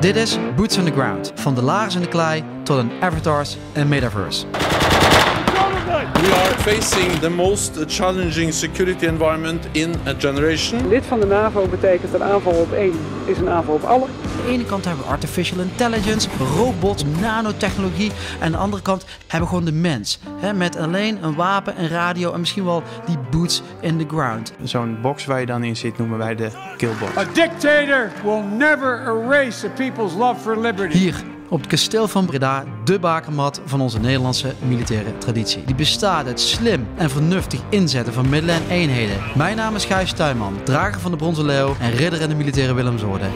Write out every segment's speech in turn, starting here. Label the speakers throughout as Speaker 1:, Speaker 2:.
Speaker 1: Dit is Boots on the Ground. Van de lagers in de klei tot een avatars en metaverse.
Speaker 2: We are facing the most challenging security environment in a generation.
Speaker 3: Lid van de NAVO betekent een aanval op één is een aanval op alle.
Speaker 1: Aan de ene kant hebben we artificial intelligence, robots, nanotechnologie. En aan de andere kant hebben we gewoon de mens. Hè, met alleen een wapen, een radio en misschien wel die boots in the ground.
Speaker 4: Zo'n box waar je dan in zit noemen wij de killbox.
Speaker 5: A dictator will never erase a people's love for liberty.
Speaker 1: Hier op het kasteel van Breda, de bakermat van onze Nederlandse militaire traditie. Die bestaat uit slim en vernuftig inzetten van middelen en eenheden. Mijn naam is Gijs Tuinman, drager van de Bronzen Leeuw en ridder in de militaire Willemsorde.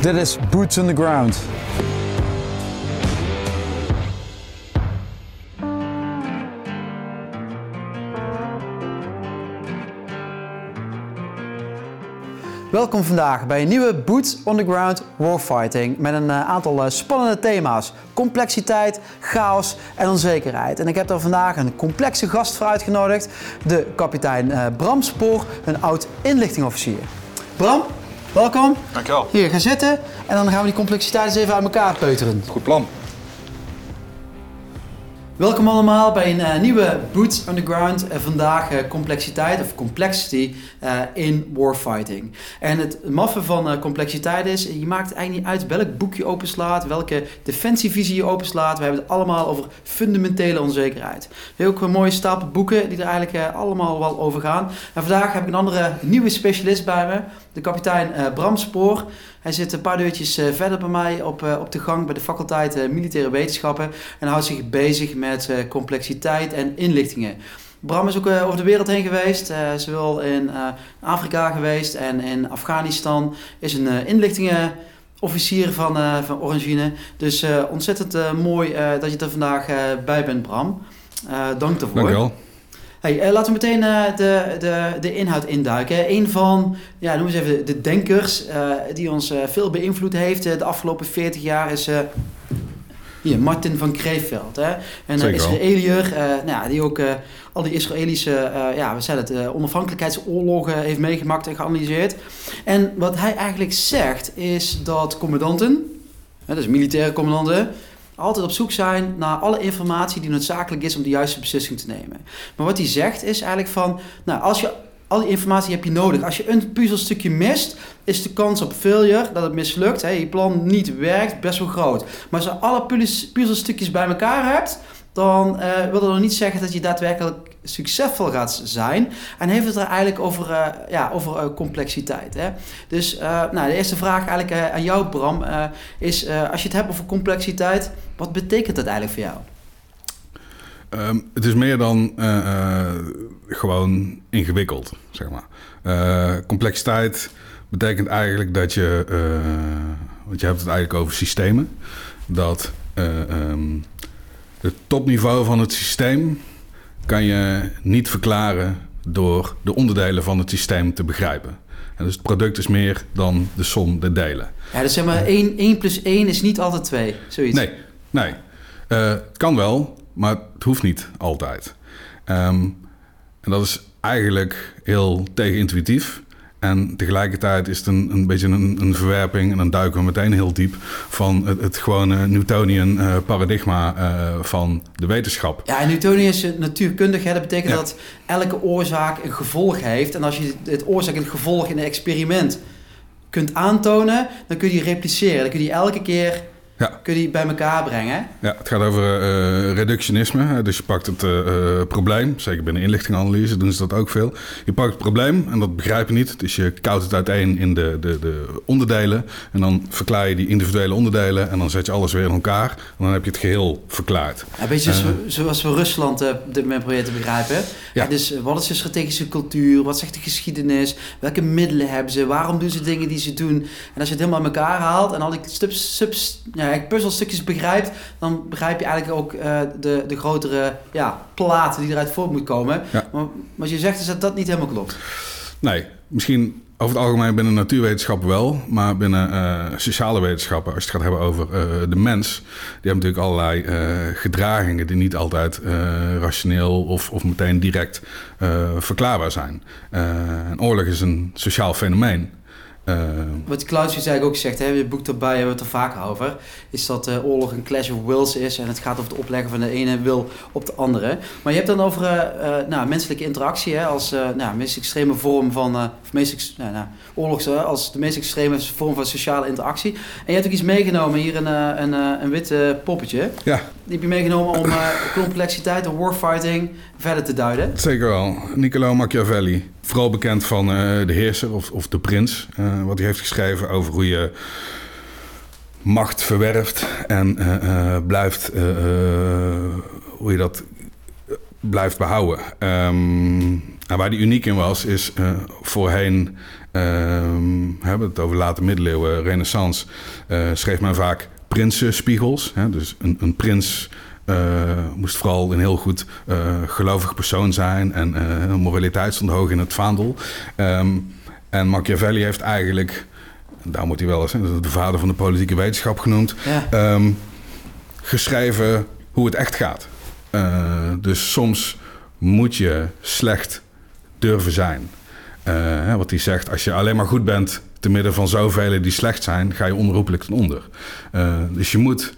Speaker 6: Dit is Boots on the Ground.
Speaker 1: Welkom vandaag bij een nieuwe Boots on the Ground Warfighting met een eh, aantal eh, spannende thema's. Complexiteit, chaos en onzekerheid. En ik heb daar vandaag een complexe gast voor uitgenodigd. De kapitein eh, Bram Spoor, een oud inlichtingofficier. Bram, welkom.
Speaker 7: Dankjewel.
Speaker 1: Hier, ga zitten en dan gaan we die complexiteit eens even uit elkaar peuteren.
Speaker 7: Goed plan.
Speaker 1: Welkom allemaal bij een eh, nieuwe Boots on the Ground. En vandaag eh, complexiteit of complexity eh, in warfighting. En het maffe van complexiteit is, je maakt eigenlijk niet uit welk boek je openslaat, welke defensievisie je openslaat. We hebben het allemaal over fundamentele onzekerheid. Hebben ook een mooie stapel boeken die er eigenlijk allemaal wel over gaan. En vandaag heb ik een andere nieuwe specialist bij me, de kapitein Bram Spoor. Hij zit een paar deurtjes verder bij mij op, op de gang bij de faculteit Militaire Wetenschappen en houdt zich bezig met complexiteit en inlichtingen. Bram is ook over de wereld heen geweest, zowel in Afrika geweest en in Afghanistan. Is een inlichtingenofficier van, van Orangine. Dus ontzettend mooi dat je er vandaag bij bent, Bram. dank daarvoor.
Speaker 7: Dankjewel.
Speaker 1: Hey, uh, laten we meteen uh, de, de, de inhoud induiken. Een van, ja, noem eens even de denkers uh, die ons veel beïnvloed heeft de afgelopen 40 jaar is hier, Martin van Kreeveld. Hè? En een Israëliër, nou ja, die ook al die Israëlische ja, we zeiden het, onafhankelijkheidsoorlogen heeft meegemaakt en geanalyseerd. En wat hij eigenlijk zegt is dat commandanten, dus militaire commandanten, altijd op zoek zijn naar alle informatie die noodzakelijk is om de juiste beslissing te nemen. Maar wat hij zegt is eigenlijk van, nou, als je al die informatie heb je nodig. Als je een puzzelstukje mist, is de kans op failure, dat het mislukt, hè, je plan niet werkt, best wel groot. Maar als je alle puzzelstukjes bij elkaar hebt, dan uh, wil dat nog niet zeggen dat je daadwerkelijk succesvol gaat zijn. En heeft het er eigenlijk over, uh, ja, over uh, complexiteit. Hè? Dus nou, de eerste vraag eigenlijk aan jou, Bram, is als je het hebt over complexiteit, wat betekent dat eigenlijk voor jou?
Speaker 7: Um, het is meer dan gewoon ingewikkeld, zeg maar. complexiteit betekent eigenlijk dat je, want je hebt het eigenlijk over systemen, dat um, het topniveau van het systeem kan je niet verklaren door de onderdelen van het systeem te begrijpen. En dus het product is meer dan de som der delen.
Speaker 1: Ja, dus zeg maar 1, 1 plus 1 is niet altijd 2, zoiets.
Speaker 7: Nee, nee. Uh, het kan wel, maar het hoeft niet altijd. Um, en dat is eigenlijk heel tegenintuïtief. En tegelijkertijd is het een, een beetje een, een, verwerping, en dan duiken we meteen heel diep, van het, het gewone Newtonian uh, paradigma uh, van de wetenschap.
Speaker 1: Ja, en Newtonian is natuurkundig. Hè? Dat betekent ja. dat elke oorzaak een gevolg heeft. En als je het oorzaak en het gevolg in een experiment kunt aantonen, dan kun je die repliceren. Dan kun je elke keer ja. Kun je die bij elkaar brengen?
Speaker 7: Ja, het gaat over uh, reductionisme. Dus je pakt het uh, probleem, zeker binnen inlichtinganalyse doen ze dat ook veel. Je pakt het probleem en dat begrijp je niet. Dus je koudt het uiteen in de, de, de onderdelen. En dan verklaar je die individuele onderdelen en dan zet je alles weer in elkaar. En dan heb je het geheel verklaard.
Speaker 1: Ja, een beetje zoals we Rusland dit moment proberen te begrijpen. Ja. dus wat is de strategische cultuur? Wat zegt de geschiedenis? Welke middelen hebben ze? Waarom doen ze dingen die ze doen? En als je het helemaal aan elkaar haalt en al die subs ja, puzzelstukjes begrijpt, dan begrijp je eigenlijk ook uh, de, de grotere ja, plaat die eruit voort moet komen. Ja. Maar, maar je zegt is dat dat niet helemaal klopt.
Speaker 7: Nee, misschien over het algemeen binnen natuurwetenschappen wel, maar binnen uh, sociale wetenschappen, als je het gaat hebben over uh, de mens, die hebben natuurlijk allerlei uh, gedragingen die niet altijd rationeel of, of meteen direct verklaarbaar zijn. een oorlog is een sociaal fenomeen. Eh,
Speaker 1: Wat Claudius eigenlijk ook zegt, hè, het boek erbij hebben we het er vaker over, is dat de oorlog een clash of wills is en het gaat over het opleggen van de ene wil op de andere. Maar je hebt dan over eh, eh, nou, menselijke interactie hè, als nou, meest extreme vorm van, of meest nou, nou, als de meest extreme vorm van sociale interactie. En je hebt ook iets meegenomen, hier een, een, een wit poppetje.
Speaker 7: ja,
Speaker 1: Die heb je meegenomen om complexiteit en warfighting verder te duiden.
Speaker 7: zeker wel. Niccolo Machiavelli, vooral bekend van eh, De Heerser of, of De Prins. eh, wat hij heeft geschreven over hoe je macht verwerft en eh, blijft, hoe je dat blijft behouden. Ehm, en waar die uniek in was, is voorheen, ehm, we hebben het over late middeleeuwen, renaissance, schreef men vaak prinsenspiegels. Hè? Dus een, een prins moest vooral een heel goed eh, gelovig persoon zijn en eh, moraliteit stond hoog in het vaandel. Ehm, en Machiavelli heeft eigenlijk, daar moet hij wel eens, de vader van de politieke wetenschap genoemd,
Speaker 1: Ja.
Speaker 7: ehm, geschreven hoe het echt gaat. Eh, dus soms moet je slecht durven zijn. Eh, wat hij zegt, als je alleen maar goed bent te midden van zoveel die slecht zijn, ga je onherroepelijk ten onder. Eh, dus je moet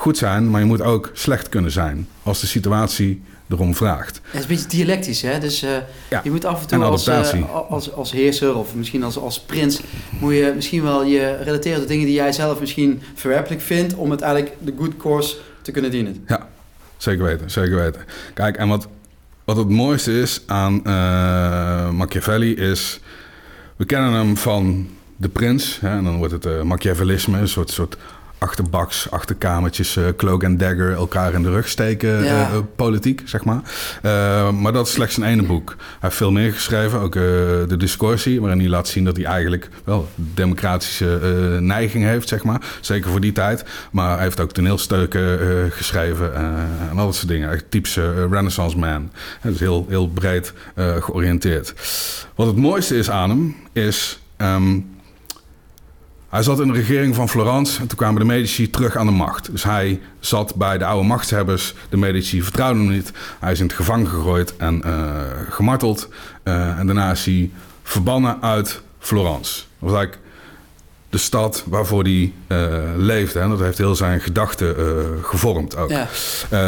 Speaker 7: goed zijn, maar je moet ook slecht kunnen zijn als de situatie erom vraagt.
Speaker 1: Het is een beetje dialectisch, hè? Dus eh,
Speaker 7: Ja,
Speaker 1: je moet af en toe
Speaker 7: en
Speaker 1: als, eh, als, als heerser of misschien als, als prins... moet je misschien wel je relateren tot dingen die jij zelf misschien verwerpelijk vindt... om uiteindelijk de good course te kunnen dienen.
Speaker 7: Ja, zeker weten, zeker weten. Kijk, en wat, wat het mooiste is aan eh, Machiavelli is... We kennen hem van de prins. Hè, en dan wordt het Machiavellisme, een soort, soort achterbaks, achterkamertjes, eh, cloak and dagger, elkaar in de rug steken,
Speaker 1: Ja.
Speaker 7: eh, eh, politiek, zeg maar. Maar dat is slechts een ene boek. Hij heeft veel meer geschreven, ook de discussie, waarin hij laat zien dat hij eigenlijk wel democratische neiging heeft, zeg maar. Zeker voor die tijd. Maar hij heeft ook toneelstukken geschreven en al dat soort dingen. Echt typische renaissance man. Hij is heel, heel breed georiënteerd. Wat het mooiste is aan hem, is... ehm, hij zat in de regering van Florence en toen kwamen de Medici terug aan de macht. Dus hij zat bij de oude machtshebbers. De Medici vertrouwden hem niet. Hij is in het gevangen gegooid en eh, gemarteld. Eh, en daarna is hij verbannen uit Florence. Dat was eigenlijk de stad waarvoor hij eh, leefde. En dat heeft heel zijn gedachten gevormd ook.
Speaker 1: Ja.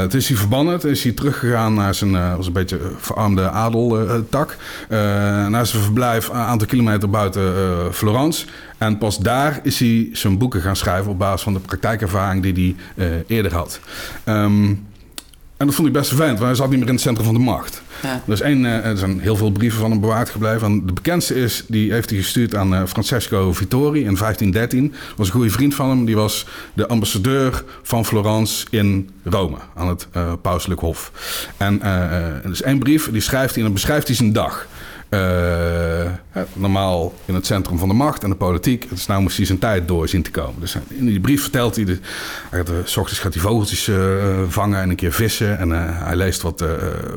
Speaker 7: Toen is hij verbannen, toen is hij teruggegaan naar zijn was een beetje verarmde adeltak. Naar zijn verblijf een aantal kilometer buiten Florence. En pas daar is hij zijn boeken gaan schrijven op basis van de praktijkervaring die hij eh, eerder had. Ehm, en dat vond ik best vervelend, want hij zat niet meer in het centrum van de macht.
Speaker 1: Ja.
Speaker 7: Er, is één, eh, er zijn heel veel brieven van hem bewaard gebleven. En de bekendste is, die heeft hij gestuurd aan eh, Francesco Vittori in 1513. Dat was een goede vriend van hem. Die was de ambassadeur van Florence in Rome, aan het pauselijk hof. En er is één brief, die schrijft hij en dan beschrijft hij zijn dag. Eh, normaal in het centrum van de macht en de politiek. Dus nou hij zijn tijd door zien te komen. Dus in die brief vertelt hij... De, gaat, eh, s ochtends gaat hij vogeltjes eh, vangen en een keer vissen. En eh, hij leest wat eh,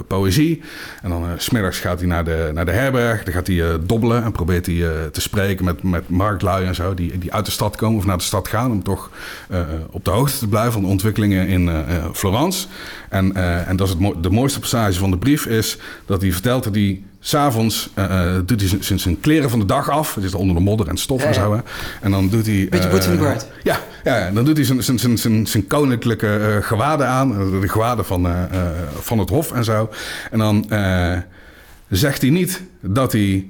Speaker 7: poëzie. En dan eh, s smiddags gaat hij naar de, naar de herberg. Dan gaat hij eh, dobbelen en probeert hij eh, te spreken met, met marktlui en zo. Die, die uit de stad komen of naar de stad gaan. Om toch eh, op de hoogte te blijven van de ontwikkelingen in eh, eh, Florence. En, eh, en dat is het de mooiste passage van de brief is dat hij vertelt dat hij S'avonds uh, doet hij zijn- kleren van de dag af. Het is onder de modder en stof
Speaker 1: Ja,
Speaker 7: en zo. Hè. En dan doet hij...
Speaker 1: Beetje
Speaker 7: eh,
Speaker 1: Guard.
Speaker 7: Ja, ja, dan doet hij zijn, zijn, zijn, zijn, zijn koninklijke eh, gewaden aan. eh, De gewaden van, eh, eh, van het hof en zo. En dan eh, zegt hij niet dat hij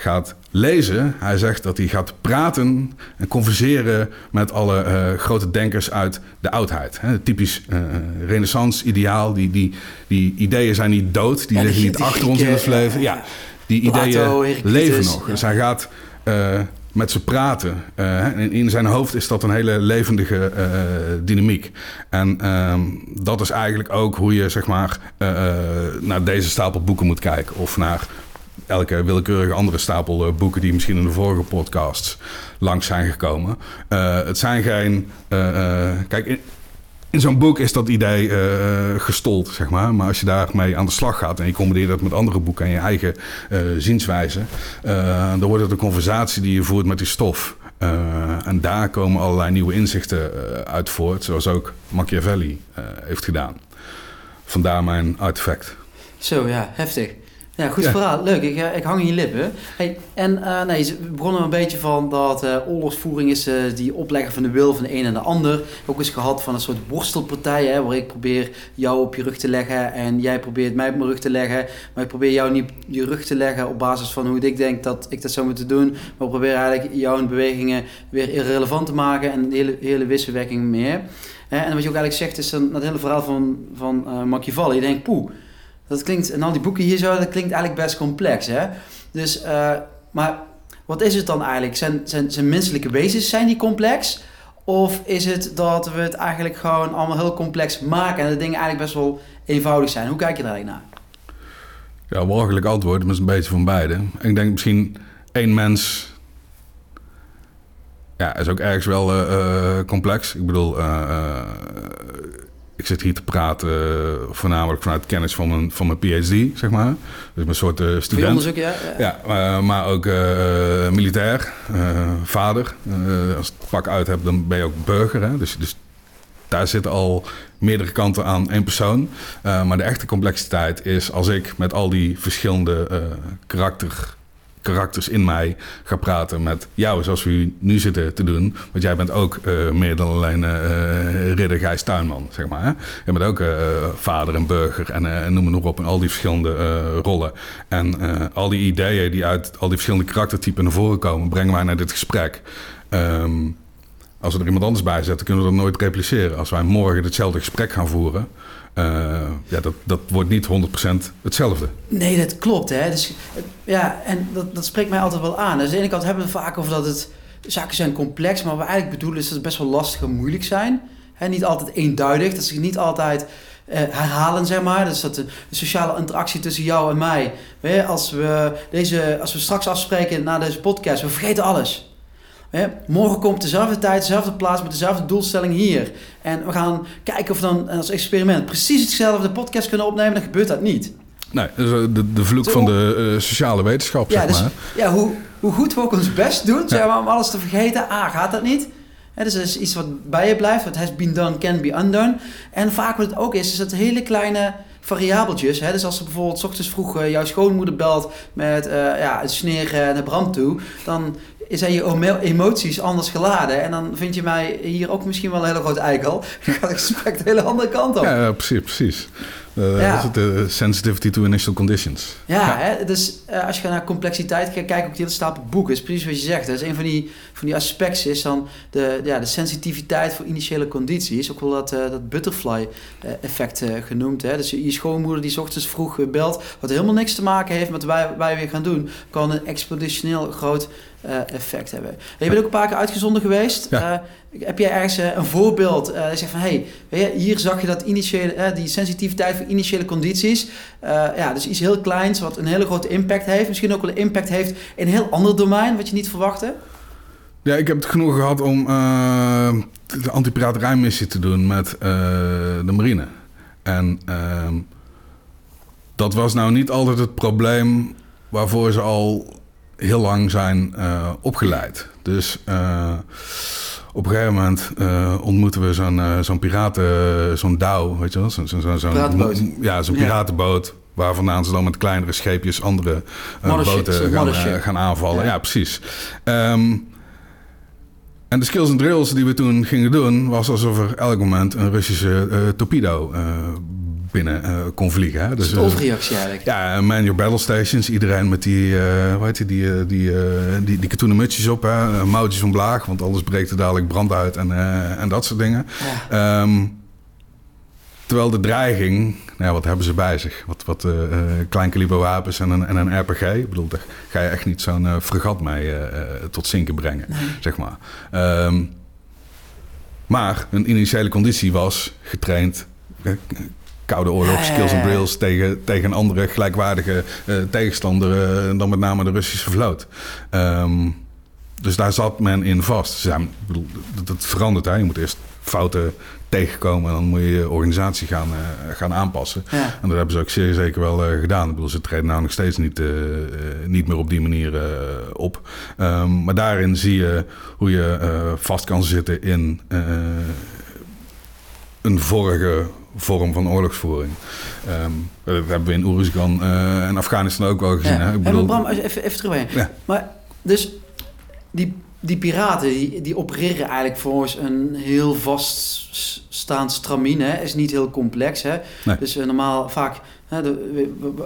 Speaker 7: gaat lezen. Hij zegt dat hij gaat praten en converseren met alle eh, grote denkers uit de oudheid. Hè, typisch eh renaissance-ideaal. Die, die, die ideeën zijn niet dood, die
Speaker 1: Ja, die-
Speaker 7: liggen niet achter ons in het leven.
Speaker 1: ja,
Speaker 7: die
Speaker 1: Plato,
Speaker 7: ideeën leven nog.
Speaker 1: ja.
Speaker 7: Dus hij gaat eh, met ze praten. En in zijn hoofd is dat een hele levendige dynamiek. En ehm, dat is eigenlijk ook hoe je zeg maar, naar deze stapel boeken moet kijken. Of naar elke willekeurige andere stapel eh, boeken die misschien in de vorige podcasts langs zijn gekomen. Eh, het zijn geen. eh, kijk, in, zo'n boek is dat idee gestold, zeg maar. Maar als je daarmee aan de slag gaat en je combineert dat met andere boeken en je eigen zienswijze, dan wordt het een conversatie die je voert met die stof. En daar komen allerlei nieuwe inzichten uit voort, zoals ook Machiavelli heeft gedaan. Vandaar mijn artefact.
Speaker 1: Zo, ja, heftig. Ja, goed
Speaker 7: Ja.
Speaker 1: verhaal. Leuk, ik, eh, ik hang in je lippen. Hey, en eh, nee, ze begonnen een beetje van dat eh, oorlogsvoering is die opleggen van de wil van de een en de ander. Ook eens gehad van een soort worstelpartij, hè, waar ik probeer jou op je rug te leggen en jij probeert mij op mijn rug te leggen. Maar ik probeer jou niet je rug te leggen op basis van hoe ik denk dat ik dat zou moeten doen. Maar ik probeer eigenlijk jouw bewegingen weer irrelevant te maken en de hele, hele wisselwerking meer. En wat je ook eigenlijk zegt is dan het hele verhaal van, van Machiavelli. Je denkt, poeh, dat klinkt, en al die boeken hier zo, dat klinkt eigenlijk best complex, hè? Dus, eh, maar wat is het dan eigenlijk? Zijn, zijn, zijn menselijke wezens, zijn die complex? Of is het dat we het eigenlijk gewoon allemaal heel complex maken en de dingen eigenlijk best wel eenvoudig zijn? Hoe kijk je daar eigenlijk naar?
Speaker 7: Ja, walgelijk antwoord, maar het is een beetje van beide. Ik denk misschien één mens... Ja, is ook ergens wel eh, eh, complex. Ik bedoel, eh, ik zit hier te praten eh, voornamelijk vanuit kennis van mijn, van mijn PhD, zeg maar. Dus mijn soort eh, student.
Speaker 1: onderzoek, ja? Ja.
Speaker 7: Ja, eh, maar ook militair, vader. Als ik het pak uit heb, dan ben je ook burger. Hè? Dus, dus daar zitten al meerdere kanten aan één persoon. Maar de echte complexiteit is als ik met al die verschillende karakter, karakters in mij ga praten met jou, zoals we nu zitten te doen. Want jij bent ook eh, meer dan alleen eh ridder Gijs Tuinman, zeg maar. Hè? Je bent ook eh, vader en burger en noem maar nog op. En al die verschillende rollen. En al die ideeën die uit al die verschillende karaktertypen naar voren komen, brengen wij naar dit gesprek. Ehm, als we er iemand anders bij zetten, kunnen we dat nooit repliceren. Als wij morgen hetzelfde gesprek gaan voeren, ja, dat, dat wordt niet 100% hetzelfde.
Speaker 1: Nee, dat klopt. Hè? Dus, eh, ja, en dat, dat spreekt mij altijd wel aan. Dus aan de ene kant hebben we het vaak over dat het zaken zijn complex, maar wat we eigenlijk bedoelen is dat ze best wel lastig en moeilijk zijn. Hè, niet altijd eenduidig, dat ze niet altijd eh, herhalen, zeg maar. Dus dat de, sociale interactie tussen jou en mij. Je, als, we deze, als we straks afspreken na deze podcast, we vergeten alles. Hè, morgen komt dezelfde tijd, dezelfde plaats met dezelfde doelstelling hier. En we gaan kijken of we dan als experiment precies hetzelfde podcast kunnen opnemen. Dan gebeurt dat niet.
Speaker 7: Nee, eh, de, de vloek
Speaker 1: Zo.
Speaker 7: van de eh, sociale wetenschap,
Speaker 1: Ja,
Speaker 7: zeg
Speaker 1: dus
Speaker 7: maar.
Speaker 1: ja, hoe, hoe goed we ook ons best doen zeg maar, om alles te vergeten, A, gaat dat niet. Hè, dus dat is iets wat bij je blijft. What has been done can be undone. En vaak wat het ook is, is dat hele kleine variabeltjes. Hè? Dus als er bijvoorbeeld 's ochtends vroeg eh, jouw schoonmoeder belt met eh, ja, een sneer eh, naar brand toe, dan zijn je emo- emoties anders geladen. En dan vind je mij hier ook misschien wel een hele grote eikel. Dan gaat het gesprek de hele andere kant op.
Speaker 7: Ja, precies, precies. Eh,
Speaker 1: Ja.
Speaker 7: De sensitivity to initial conditions.
Speaker 1: Ja, Hè? dus eh, als je naar complexiteit kijkt, kijk ook die hele stapel boeken. is precies wat je zegt. Dat is een van die, van die aspecten is dan de, ja, de sensitiviteit voor initiële condities. Ook wel dat, eh, dat butterfly eh, effect eh, genoemd. Hè? Dus je, je schoonmoeder die 's ochtends vroeg belt, wat helemaal niks te maken heeft met wat wij, wij weer gaan doen, kan een exponentieel groot effect hebben. Je bent ook een paar keer uitgezonden geweest.
Speaker 7: Ja.
Speaker 1: Heb jij ergens een voorbeeld? eh dat zegt van, hé, hey, hier zag je dat initiële, die sensitiviteit voor initiële condities. Eh, ja, dus iets heel kleins wat een hele grote impact heeft. Misschien ook wel een impact heeft in een heel ander domein wat je niet verwachtte.
Speaker 7: Ja, ik heb het genoeg gehad om eh, de antipiraterijmissie te doen met eh, de marine. En ehm, dat was nou niet altijd het probleem waarvoor ze al heel lang zijn eh, opgeleid. Dus op een gegeven moment ontmoeten we zo'n zo'n piraten, zo'n douw, weet je wel? Zo'n zo'n zo'n-
Speaker 1: Piratenboot.
Speaker 7: ja, zo'n
Speaker 1: Ja.
Speaker 7: piratenboot. Waar vandaan ze dan met kleinere scheepjes andere boten gaan, gaan aanvallen.
Speaker 1: Ja.
Speaker 7: Ja, precies. Ehm, en de skills en drills die we toen gingen doen, was alsof er elk moment een Russische eh, torpedo eh, binnen eh, kon vliegen. Hè?
Speaker 1: Dus een overreactie eigenlijk.
Speaker 7: ja, man your battle stations. Iedereen met die, hoe heet die, die, die, die, die katoenen mutsjes op, hè? Mouwtjes omlaag, want anders breekt er dadelijk brand uit en, en dat soort dingen.
Speaker 1: Ja.
Speaker 7: Ehm, terwijl de dreiging, nou ja, wat hebben ze bij zich? Wat, wat eh eh, kleinkaliber wapens en een, en een RPG. Ik bedoel, daar ga je echt niet zo'n eh, fregat mee tot zinken brengen, zeg maar. Ehm, maar een initiële conditie was getraind, koude oorlog, skills
Speaker 1: ja.
Speaker 7: drills tegen, tegen een andere gelijkwaardige tegenstander dan met name de Russische vloot. Ehm, dus daar zat men in vast. Ze zijn, ik bedoel, dat, dat verandert. Hè. Je moet eerst fouten tegenkomen en dan moet je je organisatie gaan, eh, gaan aanpassen.
Speaker 1: Ja.
Speaker 7: En dat hebben ze ook zeer zeker wel eh, gedaan. Ik bedoel, ze treden nou nog steeds niet, eh, niet meer op die manier op. Ehm, maar daarin zie je hoe je vast kan zitten in een vorige vorm van oorlogsvoering. Ehm, dat hebben we in Oeruzgan en Afghanistan ook wel gezien.
Speaker 1: Ja.
Speaker 7: Hè? Ik bedoel,
Speaker 1: Bram, even, even terug.
Speaker 7: Ja.
Speaker 1: Maar dus die, die piraten die, die opereren eigenlijk volgens een heel vaststaand stramien. Hè. Is niet heel complex. Hè.
Speaker 7: Nee.
Speaker 1: Dus eh, normaal vaak,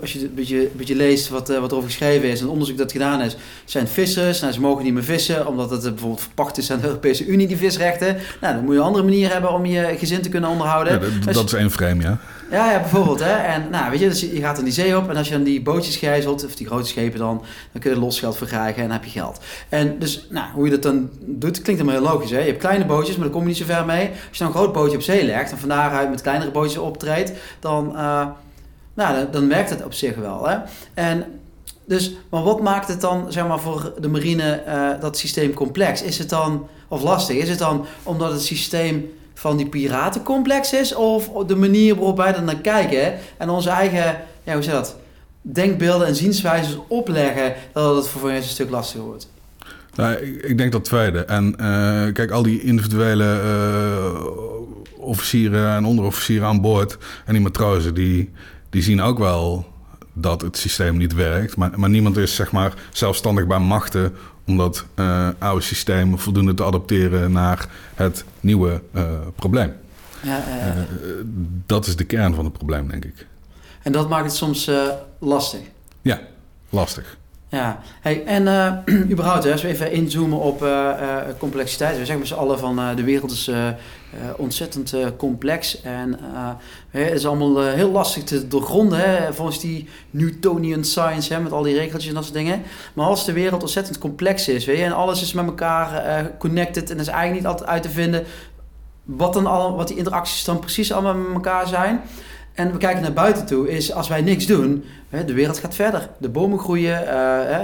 Speaker 1: als je een beetje, een beetje leest wat, eh, wat erover geschreven is, en het onderzoek dat gedaan is, zijn vissers. Nou, ze mogen niet meer vissen omdat het eh, bijvoorbeeld verpacht is aan de Europese Unie, die visrechten. Nou, dan moet je een andere manier hebben om je gezin te kunnen onderhouden.
Speaker 7: ja, dat,
Speaker 1: Dus-
Speaker 7: dat is één frame, ja.
Speaker 1: ja, ja, bijvoorbeeld. Hè? En nou, weet je, dus je gaat dan die zee op en als je dan die bootjes gijzelt, of die grote schepen dan, dan kun je er losgeld voor krijgen en dan heb je geld. En dus, nou, hoe je dat dan doet, klinkt helemaal heel logisch. Hè? Je hebt kleine bootjes, maar daar kom je niet zo ver mee. Als je dan een groot bootje op zee legt en van daaruit met kleinere bootjes optreedt, dan, eh, nou, dan, werkt het op zich wel. Hè? En dus, maar wat maakt het dan, zeg maar, voor de marine eh, dat systeem complex? Is het dan, of lastig, is het dan omdat het systeem van die piraten complex is? Of de manier waarop wij er naar kijken en onze eigen, ja, hoe zeg je dat, denkbeelden en zienswijzes opleggen, dat het voor ons een stuk lastiger wordt?
Speaker 7: Nou, ik, ik denk dat tweede. En eh, kijk, al die individuele eh, officieren en onderofficieren aan boord en die matrozen, die, die zien ook wel dat het systeem niet werkt. Maar, maar niemand is zeg maar zelfstandig bij machten om dat eh, oude systeem voldoende te adapteren naar het nieuwe eh, probleem.
Speaker 1: Ja, eh,
Speaker 7: dat is de kern van het probleem, denk ik.
Speaker 1: en dat maakt het soms lastig.
Speaker 7: Ja, lastig.
Speaker 1: Ja, hey, en eh, überhaupt, als we even inzoomen op eh, eh, complexiteit. We zeggen met z'n allen van de wereld is ontzettend complex. En het is allemaal heel lastig te doorgronden, hè, volgens die Newtonian science, hè, met al die regeltjes en dat soort dingen. Maar als de wereld ontzettend complex is, weet je, en alles is met elkaar connected en is eigenlijk niet altijd uit te vinden wat, dan al, wat die interacties dan precies allemaal met elkaar zijn. En we kijken naar buiten toe, is als wij niks doen, de wereld gaat verder. De bomen groeien, eh,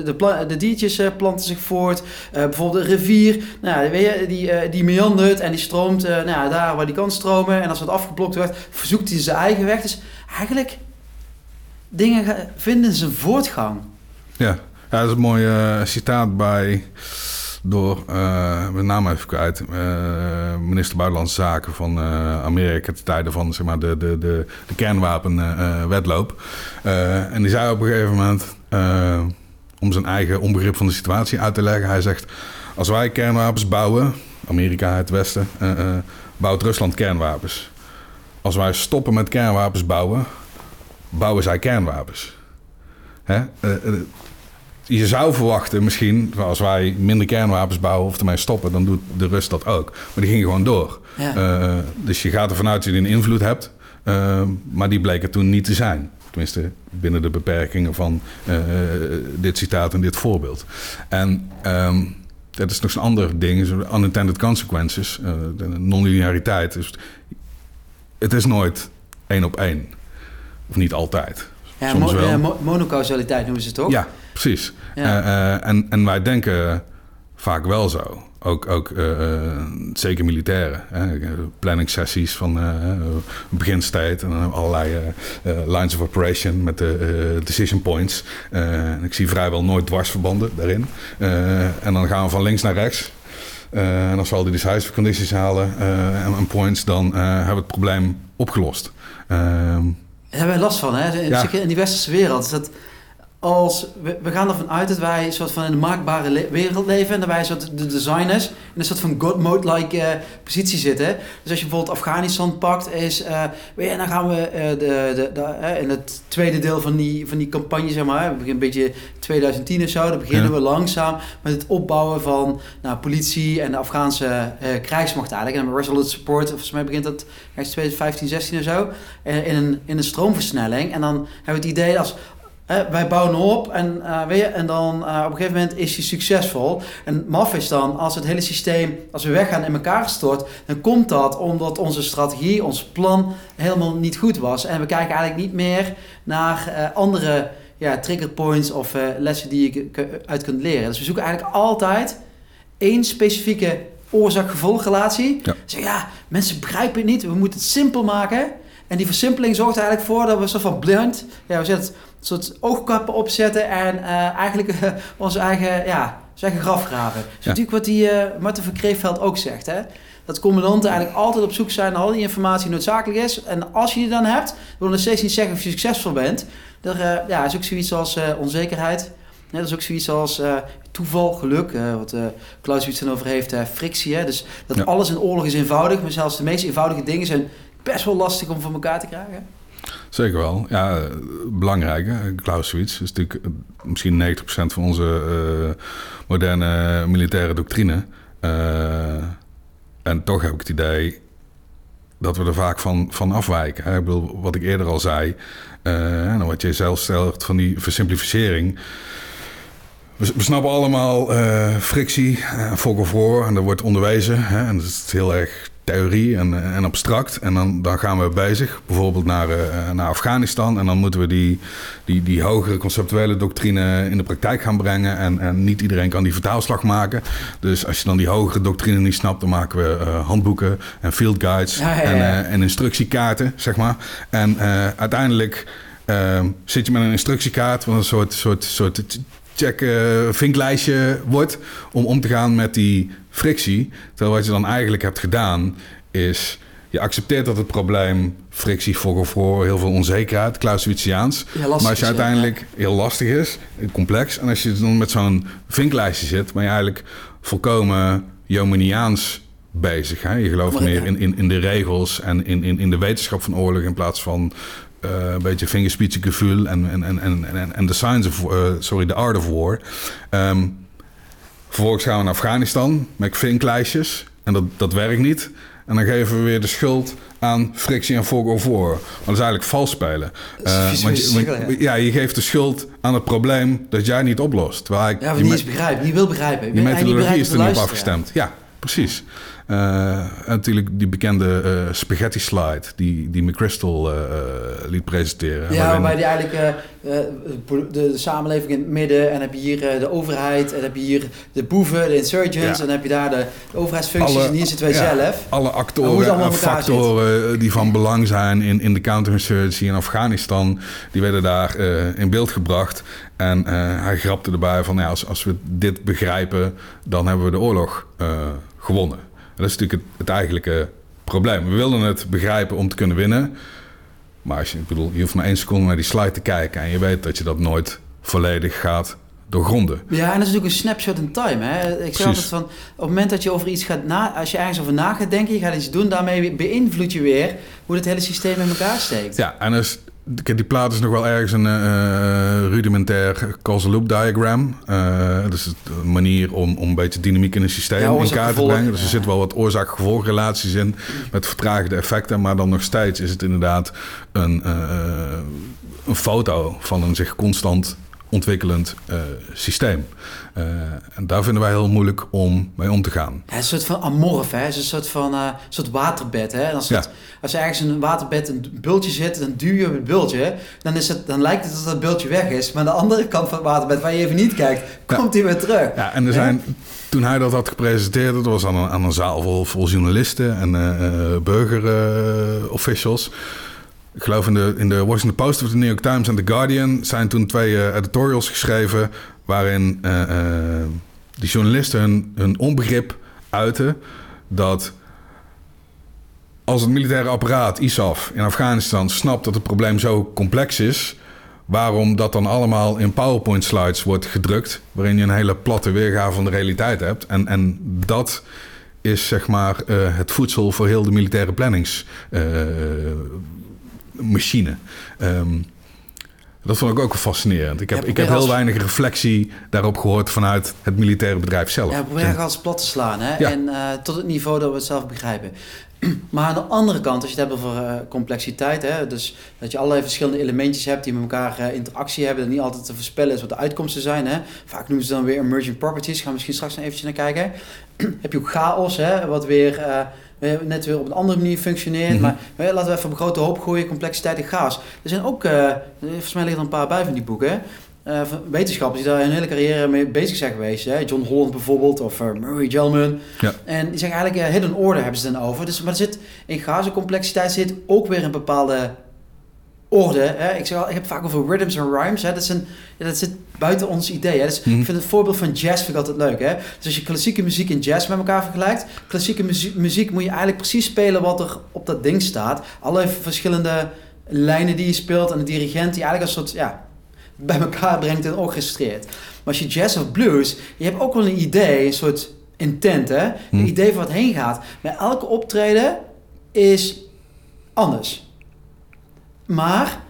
Speaker 1: eh, de, diertjes eh, planten zich voort. Bijvoorbeeld een rivier, nou, die, die meandert en die stroomt nou, daar waar die kan stromen. En als het afgeblokt wordt, verzoekt hij zijn eigen weg. Dus eigenlijk, dingen vinden zijn voortgang.
Speaker 7: Ja, ja dat is een mooi citaat bij door, eh mijn naam even kwijt, eh, minister Buitenlandse Zaken van eh, Amerika ten tijde van zeg maar, de, de, de, de kernwapenwetloop. En die zei op een gegeven moment, om zijn eigen onbegrip van de situatie uit te leggen, hij zegt, als wij kernwapens bouwen, Amerika, het Westen, bouwt Rusland kernwapens. Als wij stoppen met kernwapens bouwen, bouwen zij kernwapens. Hè? Je zou verwachten misschien, als wij minder kernwapens bouwen of ermee stoppen, dan doet de Rust dat ook. Maar die ging gewoon door.
Speaker 1: Ja.
Speaker 7: Eh, dus je gaat ervan uit dat je een invloed hebt, eh, maar die bleek er toen niet te zijn. Tenminste, binnen de beperkingen van eh, dit citaat en dit voorbeeld. En ehm, dat is nog een ander ding, unintended consequences, non-lineariteit. Dus het is nooit één op één. Of niet altijd.
Speaker 1: Ja, mo- noemen ze het toch?
Speaker 7: Ja, precies.
Speaker 1: Ja.
Speaker 7: Eh, eh, en, en wij denken vaak wel zo. Ook, ook eh, zeker militairen. Hè? Planningssessies van eh beginstijd en allerlei lines of operation met de decision points. Ik zie vrijwel nooit dwarsverbanden daarin. En dan gaan we van links naar rechts. En als we al die decisive conditions halen en, points, dan hebben we het probleem opgelost. Ehm,
Speaker 1: Daar hebben wij last van, hè? In,
Speaker 7: Ja.
Speaker 1: in die westerse wereld. Is dat als, we, we gaan ervan uit dat wij een soort van in een maakbare le- wereld leven. En dat wij een soort de designers in een soort van God mode-like eh, positie zitten. Dus als je bijvoorbeeld Afghanistan pakt, is... eh, weet je, dan gaan we eh, de, de, de, eh, in het tweede deel van die, van die campagne, zeg maar... beginnen een beetje 2010 of zo. Dan beginnen
Speaker 7: Ja.
Speaker 1: we langzaam met het opbouwen van nou, politie en de Afghaanse eh, krijgsmacht eigenlijk. En Resolute Support, volgens mij begint dat ergens 2015, 16 of zo. eh, in, een, in een stroomversnelling. En dan hebben we het idee als... wij bouwen op en, weet je, en dan eh, op een gegeven moment is hij succesvol. En maf is dan, als het hele systeem, als we weggaan in elkaar stort, dan komt dat omdat onze strategie, ons plan helemaal niet goed was. En we kijken eigenlijk niet meer naar eh, andere ja, trigger points of lessen die je uit kunt leren. Dus we zoeken eigenlijk altijd één specifieke oorzaak-gevolgrelatie.
Speaker 7: Ja.
Speaker 1: Zeg ja, mensen begrijpen het niet, we moeten het simpel maken. En die versimpeling zorgt er eigenlijk voor dat we een soort van blind, ja, we zetten het, soort oogkappen opzetten en eh, eigenlijk eh, onze eigen, ja, eigen graf graven. Dat is
Speaker 7: Ja.
Speaker 1: natuurlijk wat die eh Marten van Kreefveld ook zegt, hè. dat commandanten eigenlijk altijd op zoek zijn naar al die informatie die noodzakelijk is. En als je die dan hebt, wil nog steeds niet zeggen of je succesvol bent. Er ja, is ook zoiets als onzekerheid. Ja, dat is ook zoiets als toeval, geluk, eh, wat Klaus iets dan over heeft, frictie. Hè? Dus dat
Speaker 7: Ja.
Speaker 1: alles in oorlog is eenvoudig, maar zelfs de meest eenvoudige dingen zijn best wel lastig om voor elkaar te krijgen.
Speaker 7: Zeker wel. Ja, eh, belangrijk. Hè? Clausewitz is natuurlijk eh, misschien 90% van onze eh, moderne militaire doctrine. Eh, en toch heb ik het idee dat we er vaak van, van afwijken. Ik bedoel, wat ik eerder al zei, eh, en wat je zelf stelt van die versimplificering. We, snappen allemaal eh, frictie, uh, fog of war, en dat wordt onderwezen. Hè? En dat is heel erg theorie en, en abstract. En dan, dan gaan we bezig, bijvoorbeeld naar, eh, naar Afghanistan. En dan moeten we die, die, die hogere conceptuele doctrine in de praktijk gaan brengen. En, en niet iedereen kan die vertaalslag maken. Dus als je dan die hogere doctrine niet snapt, dan maken we eh, handboeken en field guides
Speaker 1: Ja, ja, ja.
Speaker 7: En, eh, en instructiekaarten, zeg maar. En uiteindelijk zit je met een instructiekaart, wat een soort, soort, soort check eh, vinklijstje wordt om om te gaan met die frictie. Terwijl wat je dan eigenlijk hebt gedaan is je accepteert dat het probleem frictie, war, heel veel onzekerheid, Clausewitziaans.
Speaker 1: Ja,
Speaker 7: maar als je uiteindelijk heel lastig is, complex, en als je dan met zo'n vinklijstje zit, ben je eigenlijk volkomen Bezig. Hè? Je gelooft meer in, in, in de regels en in, in, in de wetenschap van oorlog in plaats van eh, een beetje vingerspitsengevoel en, en, en, en, en, en de science of, eh, sorry, the art of war. Ehm, vervolgens gaan we naar Afghanistan met vinklijstjes en dat, dat werkt niet. En dan geven we weer de schuld aan frictie en fog of war. Maar dat is eigenlijk vals spelen.
Speaker 1: vieze
Speaker 7: want je, want- ja, je geeft de schuld aan het probleem dat jij niet oplost. Terwijl ik,
Speaker 1: Ja,
Speaker 7: je
Speaker 1: niet eens begrijpt, niet wil begrijpen.
Speaker 7: je
Speaker 1: Hij niet
Speaker 7: methodologie is er niet op afgestemd. Ja, precies. Eh, en natuurlijk die bekende eh, spaghetti slide die, die McChrystal eh, liet presenteren.
Speaker 1: Ja, waarbij die eigenlijk de, de samenleving in het midden en heb je hier de overheid en heb je hier de boeven, de insurgents
Speaker 7: Ja.
Speaker 1: en heb je daar de, de overheidsfuncties en hier zitten wij
Speaker 7: ja,
Speaker 1: zelf.
Speaker 7: Alle actoren en factoren die van belang zijn in, in de counterinsurgency in Afghanistan, die werden daar in beeld gebracht. En hij grapte erbij van, ja, als, als we dit begrijpen, dan hebben we de oorlog gewonnen. Dat is natuurlijk het, het eigenlijke probleem. We wilden het begrijpen om te kunnen winnen. Maar als je, ik bedoel, je hoeft maar één seconde naar die slide te kijken en je weet dat je dat nooit volledig gaat doorgronden.
Speaker 1: Ja, en dat is natuurlijk een snapshot in time. Hè? Ik zeg altijd van, op het moment dat je over iets gaat na, als je ergens over na gaat denken, je gaat iets doen, daarmee beïnvloed je weer hoe het hele systeem in elkaar steekt.
Speaker 7: Ja, en dus, die plaat is nog wel ergens een eh, rudimentair causal loop diagram. Eh dus een manier om, om een beetje dynamiek in een systeem
Speaker 1: Ja,
Speaker 7: in kaart te brengen. Dus er zitten wel wat oorzaak-gevolgrelaties in met vertragende effecten. Maar dan nog steeds is het inderdaad een, eh, een foto van een zich constant ontwikkelend eh, systeem. Eh, en daar vinden wij heel moeilijk om mee om te gaan.
Speaker 1: Ja, het is een soort van amorf, hè? Het is een soort van eh, soort waterbed. Hè? En Als, het,
Speaker 7: Ja.
Speaker 1: als er ergens in een waterbed een bultje zit, dan duw je op het bultje. Dan, is het, dan lijkt het alsof dat bultje weg is. Maar aan de andere kant van het waterbed, waar je even niet kijkt, komt hij weer terug.
Speaker 7: Ja, en er zijn, toen hij dat had gepresenteerd, dat was aan een, aan een zaal vol, vol journalisten en burger-officials. Ik geloof in de, in de Washington Post of de New York Times en The Guardian zijn toen twee eh, editorials geschreven waarin eh, die journalisten hun, onbegrip uiten dat als het militaire apparaat, ISAF, in Afghanistan snapt dat het probleem zo complex is, waarom dat dan allemaal in PowerPoint slides wordt gedrukt, waarin je een hele platte weergave van de realiteit hebt. En, en dat is zeg maar het voedsel voor heel de militaire planningsmachine. Ehm, dat vond ik ook wel fascinerend. Ik heb,
Speaker 1: Ja,
Speaker 7: ik heb heel
Speaker 1: als-
Speaker 7: weinig reflectie daarop gehoord vanuit het militaire bedrijf zelf.
Speaker 1: Ja, probeer alles plat te slaan. Hè?
Speaker 7: Ja.
Speaker 1: En eh, tot het niveau dat we het zelf begrijpen. Maar aan de andere kant, als je het hebt over eh, complexiteit, hè, dus dat je allerlei verschillende elementjes hebt die met elkaar eh, interactie hebben, en niet altijd te voorspellen is wat de uitkomsten zijn. Hè. Vaak noemen ze dan weer emergent properties, gaan we misschien straks nog eventjes naar kijken. heb je ook chaos, hè, wat weer weer net weer op een andere manier functioneert.
Speaker 7: Mhm.
Speaker 1: Maar eh, laten we even op een grote hoop gooien, complexiteit en chaos. Er zijn ook, eh, volgens mij liggen er een paar bij van die boeken, hè. Eh, wetenschappers die daar hun hele carrière mee bezig zijn geweest. Hè? John Holland bijvoorbeeld, of eh, Murray Gell-Mann.
Speaker 7: Ja.
Speaker 1: En die zeggen eigenlijk, eh, hidden order hebben ze dan over. Dus, maar er zit, in chaos complexiteit zit ook weer een bepaalde orde. Hè? Ik, zeg, al, ik heb vaak over rhythms en rhymes. Hè? Dat, zijn, ja, dat zit buiten ons idee. Hè? Dus
Speaker 7: Mhm.
Speaker 1: Ik vind het voorbeeld van jazz vind ik altijd leuk. Hè? Dus als je klassieke muziek en jazz met elkaar vergelijkt... klassieke muziek, muziek moet je eigenlijk precies spelen wat er op dat ding staat. Alle verschillende lijnen die je speelt en de dirigent die eigenlijk een soort... Ja, bij elkaar brengt en orchestreert. Maar als je jazz of blues... je hebt ook wel een idee, een soort intent. Hè? Een
Speaker 7: Mhm.
Speaker 1: idee van wat heen gaat. Maar elke optreden is anders. Maar,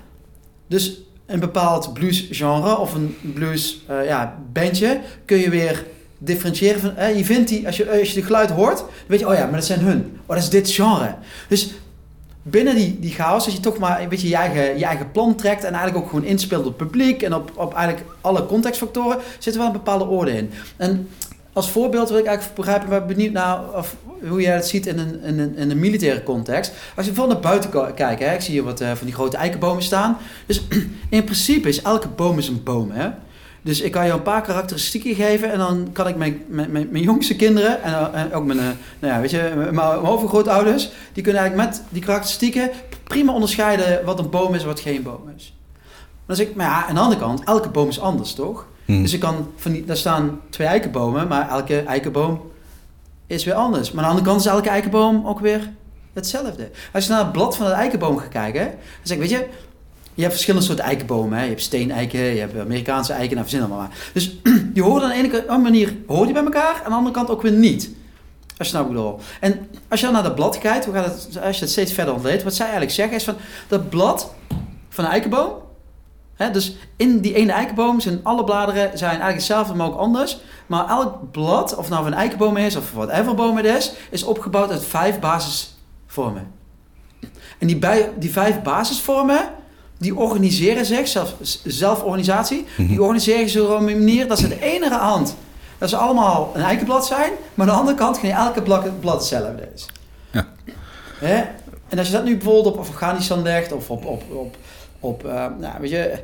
Speaker 1: dus een bepaald bluesgenre of een blues eh, ja, bandje kun je weer differentiëren. Van, eh, je vindt die, als je, als je de geluid hoort, dan weet je, oh ja, maar dat zijn hun. Oh, dat is dit genre. Dus binnen die, die chaos, als je toch maar een beetje je eigen, je eigen plan trekt en eigenlijk ook gewoon inspeelt op het publiek en op, op eigenlijk alle contextfactoren, zit er wel een bepaalde orde in. En als voorbeeld wil ik eigenlijk begrijpen, ben benieuwd naar of, hoe jij het ziet in een, een, in een militaire context. Als je bijvoorbeeld naar buiten kijkt, hè, ik zie hier wat eh, van die grote eikenbomen staan. Dus in principe is elke boom is een boom. Hè? Dus ik kan je een paar karakteristieken geven en dan kan ik mijn, mijn, mijn, jongste kinderen en, eh, ook mijn, eh, nou ja, weet je, mijn, mijn overgrootouders, die kunnen eigenlijk met die karakteristieken prima onderscheiden wat een boom is en wat geen boom is. Dan zeg ik, maar ja, aan de andere kant, elke boom is anders, toch?
Speaker 7: Mhm.
Speaker 1: Dus ik kan van daar staan twee eikenbomen, maar elke eikenboom is weer anders. Maar aan de andere kant is elke eikenboom ook weer hetzelfde. Als je naar het blad van het eikenboom gaat kijken, dan zeg ik, weet je, je hebt verschillende soorten eikenbomen. Hè? Je hebt steeneiken, je hebt Amerikaanse eiken, nou verzin allemaal maar. Dus die horen aan de ene manier horen die bij elkaar, aan de andere kant ook weer niet. Als je nou bedoel. En als je dan naar dat blad kijkt, hoe gaat het, als je het steeds verder ontleedt, wat zij eigenlijk zeggen is van, dat blad van een eikenboom, Dus in die ene eikenboom zijn alle bladeren zijn eigenlijk hetzelfde, maar ook anders. Maar elk blad, of nou een eikenboom is of whatever boom het is, is opgebouwd uit vijf basisvormen. En die, bij, die vijf basisvormen, die organiseren zich, zelf, zelforganisatie, die organiseren zich op een manier dat ze de ene hand, dat ze allemaal een eikenblad zijn, maar aan de andere kant geen elke blad, blad hetzelfde is.
Speaker 7: Ja.
Speaker 1: En als je dat nu bijvoorbeeld op Afghanistan legt, of op, op, op, op eh, nou, weet je,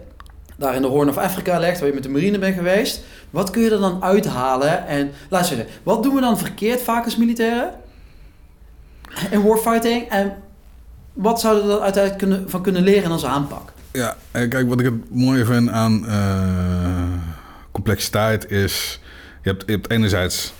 Speaker 1: daar in de Horn of Africa legt, waar je met de marine bent geweest, wat kun je er dan uithalen? En luister, wat doen we dan verkeerd vaak als militairen in warfighting? En wat zouden we er uiteindelijk kunnen, van kunnen leren in onze aanpak?
Speaker 7: Ja, eh, kijk, wat ik het mooie vind aan eh, complexiteit is... Je hebt, je hebt enerzijds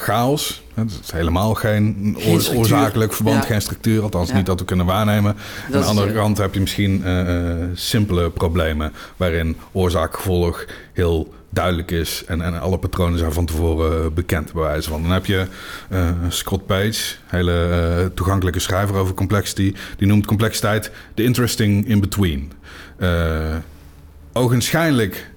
Speaker 7: chaos. Het is helemaal geen, oorzakelijk verband,
Speaker 1: Ja.
Speaker 7: geen structuur. Althans
Speaker 1: Ja.
Speaker 7: niet dat we kunnen waarnemen. Aan de andere kant heb je misschien eh, eh, simpele problemen... waarin oorzaak-gevolg heel duidelijk is... En, en alle patronen zijn van tevoren bekend, bij wijze van. Dan heb je eh, Scott Page, hele toegankelijke schrijver over complexity... die noemt complexiteit de interesting in-between. Eh ogenschijnlijk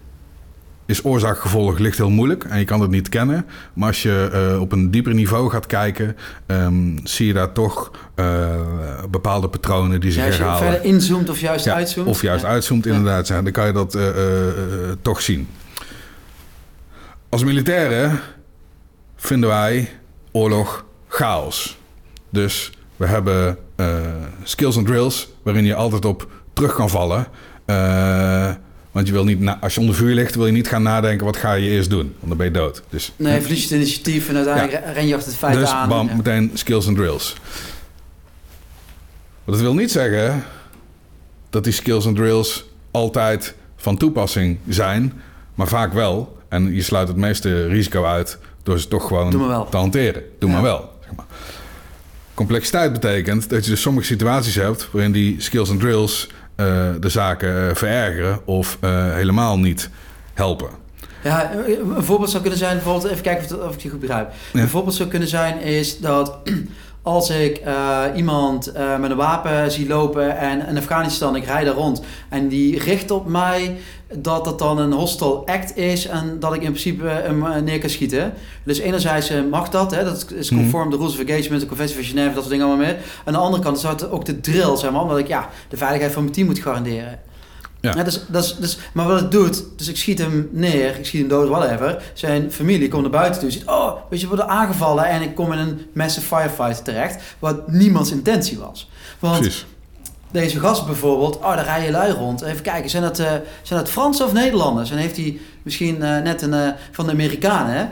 Speaker 7: is oorzaak-gevolg ligt heel moeilijk en je kan het niet kennen. Maar als je eh, op een dieper niveau gaat kijken, ehm, zie je daar toch eh, bepaalde patronen die zich
Speaker 1: Ja, als je
Speaker 7: herhalen.
Speaker 1: verder inzoomt of juist
Speaker 7: Ja,
Speaker 1: uitzoomt.
Speaker 7: Of juist
Speaker 1: Ja.
Speaker 7: uitzoomt, inderdaad. Ja, dan kan je dat eh, toch zien. Als militairen vinden wij oorlog chaos. Dus we hebben skills en drills waarin je altijd op terug kan vallen. Want je wil niet, na- als je onder vuur ligt, wil je niet gaan nadenken wat ga je eerst doen. Want dan ben je dood. Dus,
Speaker 1: Nee, verlies je het initiatief en uiteindelijk ren je achter het feit
Speaker 7: dus
Speaker 1: aan.
Speaker 7: bam,
Speaker 1: Ja.
Speaker 7: meteen skills en drills. Maar dat wil niet zeggen dat die skills en drills altijd van toepassing zijn, maar vaak wel. En je sluit het meeste risico uit door ze toch gewoon te hanteren. Doe
Speaker 1: Ja.
Speaker 7: maar wel. Zeg maar. Complexiteit betekent dat je dus sommige situaties hebt waarin die skills en drills de zaken eh, verergeren of eh, helemaal niet helpen.
Speaker 1: Ja, een voorbeeld zou kunnen zijn, bijvoorbeeld, even kijken of, het- of ik je goed begrijp.
Speaker 7: Ja.
Speaker 1: Een voorbeeld zou kunnen zijn is dat als ik eh, iemand eh, met een wapen zie lopen en in Afghanistan, ik rijd daar rond en die richt op mij, dat dat dan een hostile act is en dat ik in principe hem eh, neer kan schieten. Dus enerzijds mag dat, hè, dat is conform de Rules of Engagement, de Conventie van Genève, dat soort dingen allemaal meer. Aan de andere kant zou het ook de drill zijn, maar omdat ik ja, de veiligheid van mijn team moet garanderen.
Speaker 7: Ja.
Speaker 1: Ja, dus, dus, dus, maar wat het doet, dus ik schiet hem neer, ik schiet hem dood, whatever. Zijn familie komt naar buiten toe, ziet, oh, weet je, we worden aangevallen en ik kom in een massive firefight terecht, wat niemands intentie was. Want
Speaker 7: Precies.
Speaker 1: deze gast bijvoorbeeld, oh, daar rijden lui rond. Even kijken, zijn dat, eh zijn dat Fransen of Nederlanders? En heeft hij misschien eh, net een eh, van de Amerikanen, hè?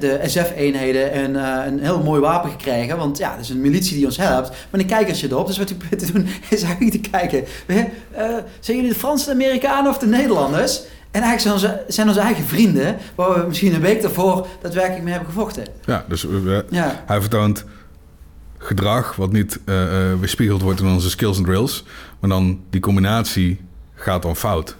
Speaker 1: De SF-eenheden een, eh, een heel mooi wapen gekregen. Want ja, dat is een militie die ons helpt. Maar dan kijken ze erop. Dus wat die probeert te doen is eigenlijk te kijken. eh, zijn jullie de Fransen, de Amerikanen of de Nederlanders? En eigenlijk zijn onze, zijn onze eigen vrienden, waar we misschien een week daarvoor daadwerkelijk mee hebben gevochten.
Speaker 7: Ja, dus
Speaker 1: Ja.
Speaker 7: hij vertoont gedrag wat niet eh, weerspiegeld wordt in onze skills en drills. Maar dan die combinatie gaat dan fout.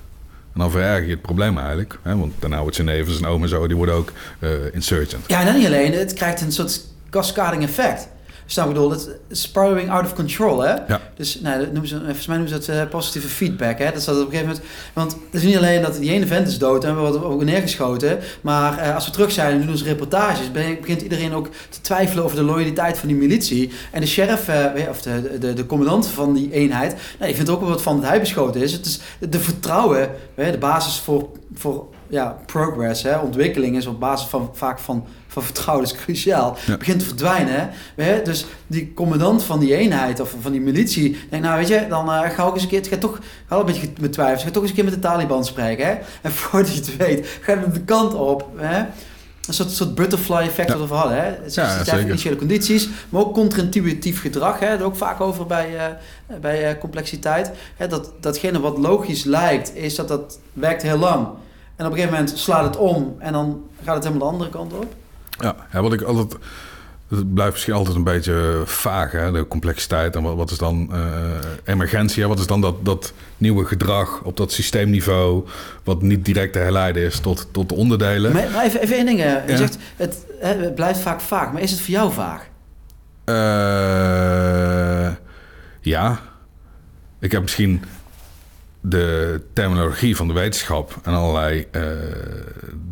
Speaker 7: En dan vererger je het probleem eigenlijk. Hè? Want daarna wordt zijn neven, zijn oom en zo, die worden ook eh, insurgent.
Speaker 1: Ja, en dan niet alleen, het krijgt een soort cascading effect. Nou, ik bedoel, het is spiraling out of control, hè?
Speaker 7: Ja.
Speaker 1: Dus nou, dat noemen ze, volgens mij noemen ze dat eh, positieve feedback, hè? Dat dat op een gegeven moment... Want het is niet alleen dat die ene vent is dood en we worden ook neergeschoten. Maar eh, als we terug zijn en doen onze reportages... begint iedereen ook te twijfelen over de loyaliteit van die militie. En de sheriff, eh, of de, de, de commandant van die eenheid... Nou, die vindt ook wel wat van dat hij beschoten is. Het is de vertrouwen, hè, de basis voor... voor ja, progress, hè, ontwikkeling is op basis van vaak van, van vertrouwen, is cruciaal.
Speaker 7: Ja.
Speaker 1: Begint te verdwijnen. Hè? Dus die commandant van die eenheid of van die militie denkt, nou weet je, dan eh, ga ook eens een keer, het gaat toch, ga een beetje met twijfels, ga toch eens een keer met de Taliban spreken. Hè? En voordat je het weet, ga je de kant op. Hè? Een soort, soort butterfly effect
Speaker 7: Ja.
Speaker 1: wat we hadden. Hè? Het
Speaker 7: Ja, zeker.
Speaker 1: initiële condities, maar ook contra-intuïtief gedrag. Hè? Dat ook vaak over bij, eh, bij eh, complexiteit. Hè? Dat, datgene wat logisch lijkt, is dat dat werkt heel lang. En op een gegeven moment slaat het om en dan gaat het helemaal de andere kant op.
Speaker 7: Ja, ja, wat ik altijd. Het blijft misschien altijd een beetje vaag, hè? de complexiteit. En wat, wat is dan eh, emergentie? Hè? Wat is dan dat, dat nieuwe gedrag op dat systeemniveau, wat niet direct te herleiden is tot, tot de onderdelen?
Speaker 1: Maar, maar even, even één ding. Je
Speaker 7: Ja.
Speaker 1: zegt, het blijft vaak vaag. Maar is het voor jou vaag?
Speaker 7: Eh, ja. Ik heb misschien de terminologie van de wetenschap en allerlei eh,